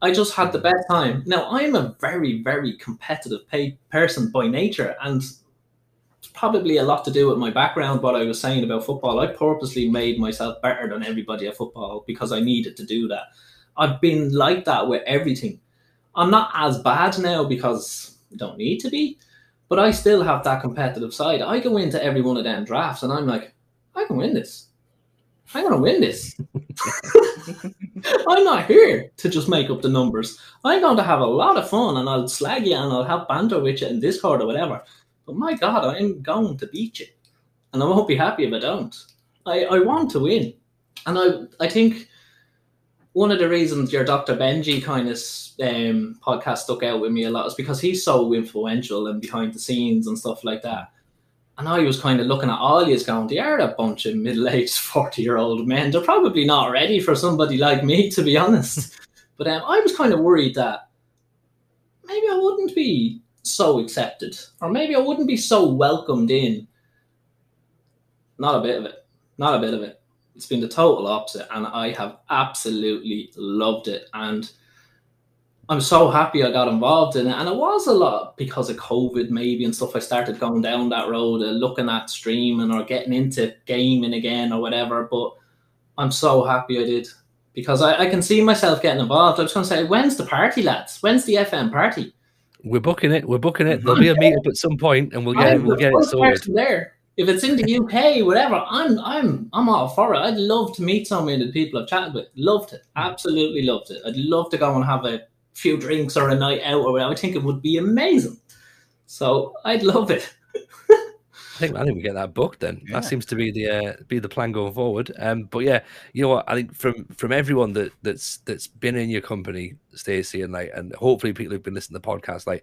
I just had the best time. Now, I'm a very, very competitive pay- person by nature. And it's probably a lot to do with my background, what I was saying about football. I purposely made myself better than everybody at football because I needed to do that. I've been like that with everything. I'm not as bad now because I don't need to be, but I still have that competitive side. I go into every one of them drafts and I'm like, I can win this. I'm going to win this. I'm not here to just make up the numbers. I'm going to have a lot of fun and I'll slag you and I'll have banter with you in Discord or whatever. But my God, I'm going to beat you. And I won't be happy if I don't. I, I want to win. And I, I think one of the reasons your Dr. Benji kind of um, podcast stuck out with me a lot is because he's so influential and behind the scenes and stuff like that. And I was kind of looking at all yous going, they are a bunch of middle aged 40 year old men. They're probably not ready for somebody like me, to be honest. but um, I was kind of worried that maybe I wouldn't be so accepted, or maybe I wouldn't be so welcomed in. Not a bit of it. Not a bit of it. It's been the total opposite, and I have absolutely loved it. And I'm so happy I got involved in it. And it was a lot because of COVID, maybe, and stuff. I started going down that road, of looking at streaming or getting into gaming again or whatever. But I'm so happy I did because I, I can see myself getting involved. I was going to say, when's the party, lads? When's the FM party? We're booking it. We're booking it. There'll mm-hmm. be a meetup at some point, and we'll get I'm we'll get it sorted. there. If it's in the UK, whatever, I'm I'm I'm all for it. I'd love to meet so many of the people I've chatted with. Loved it, absolutely loved it. I'd love to go and have a few drinks or a night out or whatever. I think it would be amazing. So I'd love it. I think I think we get that booked then. Yeah. That seems to be the uh, be the plan going forward. Um, but yeah, you know what? I think from from everyone that that's that's been in your company, Stacey, and like, and hopefully people who've been listening to the podcast, like,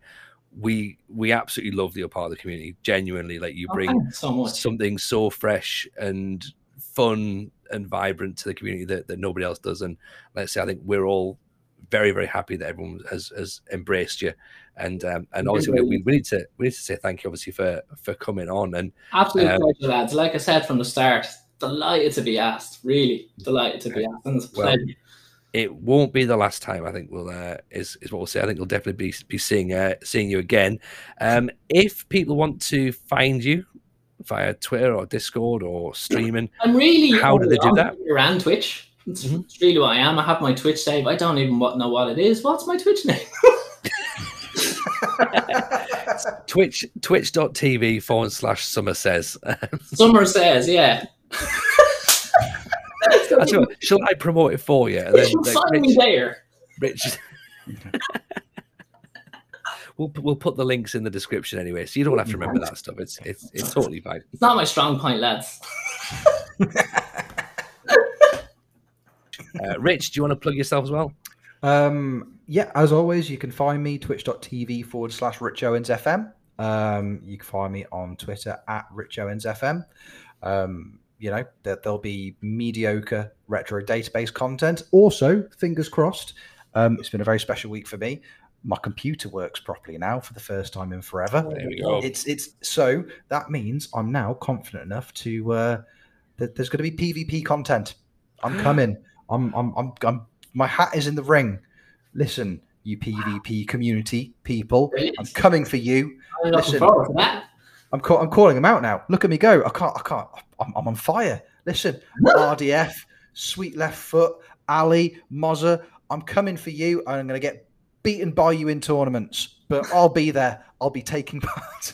we we absolutely love that you're part of the community. Genuinely, like, you Oh, bring thanks so much. something so fresh and fun and vibrant to the community that, that nobody else does. And let's say I think we're all very very happy that everyone has has embraced you. And um, and obviously we, we need to we need to say thank you obviously for for coming on and absolutely Um, pleasure, lads. Like I said from the start, delighted to be asked. Really delighted to be asked. And it's Well, pleasure. It won't be the last time. I think we'll uh, is is what we'll say. I think we'll definitely be be seeing uh, seeing you again. Um, if people want to find you via Twitter or Discord or streaming, I'm really How do they do that? And Twitch. It's, Mhm. really what I am. I have my Twitch save. I don't even know what it is. What's my Twitch name? Twitch twitch.tv forward slash summer says. Summer says, yeah. That's what, shall I promote it for you? And then, You like, find me Rich, there. Rich- we'll we'll put the links in the description anyway, so you don't have to remember that stuff. It's it's it's totally fine. It's not my strong point, lads. Uh, Rich, do you want to plug yourself as well? Um, yeah, as always, you can find me twitch.tv forward slash Rich Owens FM. Um, you can find me on Twitter at Rich Owens FM. Um, you know, that there'll be mediocre retro database content. Also, fingers crossed, um, it's been a very special week for me. My computer works properly now for the first time in forever. There we go. It's it's so that means I'm now confident enough to uh, that there's going to be PvP content. I'm coming. I'm, I'm I'm I'm my hat is in the ring. Listen, you PvP community people. I'm coming for you. I'm Listen. forward to that. I'm call- I'm calling them out now. Look at me go. I can't. I can't. I'm, I'm on fire. Listen, RDF, sweet left foot, Ali, Mozza. I'm coming for you, and I'm going to get beaten by you in tournaments. But I'll be there. I'll be taking part.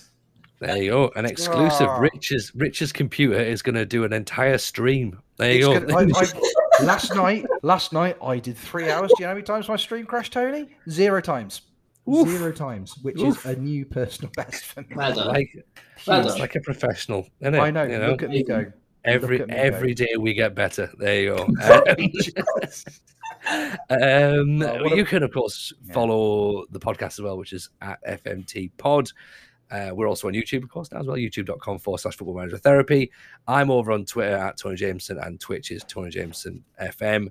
There you go. An exclusive. Ah. Rich's Rich's computer is going to do an entire stream. There It's you go. gonna- I- I- last night, last night I did three hours. Do you know how many times my stream crashed, Tony? Zero times. Oof. Zero times, which Oof. is a new personal best for me. Well like, Well like a professional, isn't it? I know. You Look at me go. every look at me go. every day we get better. There you go. Um, um, Oh, what you can of course Yeah. follow the podcast as well, which is at FMT Pod. Uh, we're also on YouTube, of course, now as well. YouTube.com forward slash football manager therapy. I'm over on Twitter at Tony Jameson and Twitch is Tony Jameson FM.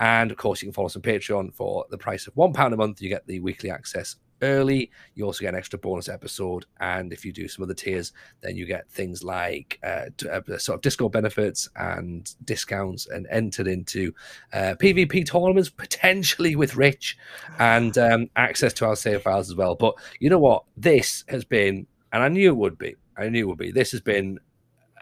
And of course, you can follow us on Patreon for the price of one pound a month. You get the weekly access early. You also get an extra bonus episode. And if you do some other tiers, then you get things like uh, uh, sort of Discord benefits and discounts and entered into uh, PvP tournaments, potentially with Rich, and um, access to our save files as well. But you know what? This has been, and I knew it would be, I knew it would be, this has been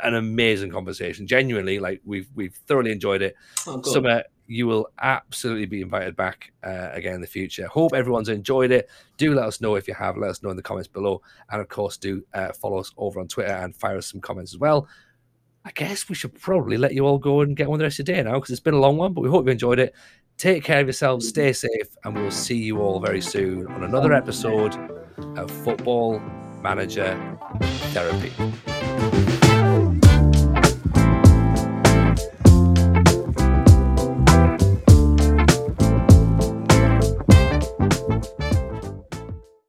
an amazing conversation. Genuinely, like we've we've thoroughly enjoyed it. Oh, good. Summer, you will absolutely be invited back uh, again in the future. Hope everyone's enjoyed it. Do let us know if you have. Let us know in the comments below. And of course, do uh, follow us over on Twitter and fire us some comments as well. I guess we should probably let you all go and get on the rest of the day now because it's been a long one, but we hope you enjoyed it. Take care of yourselves, stay safe, and we'll see you all very soon on another episode of Football Manager Therapy.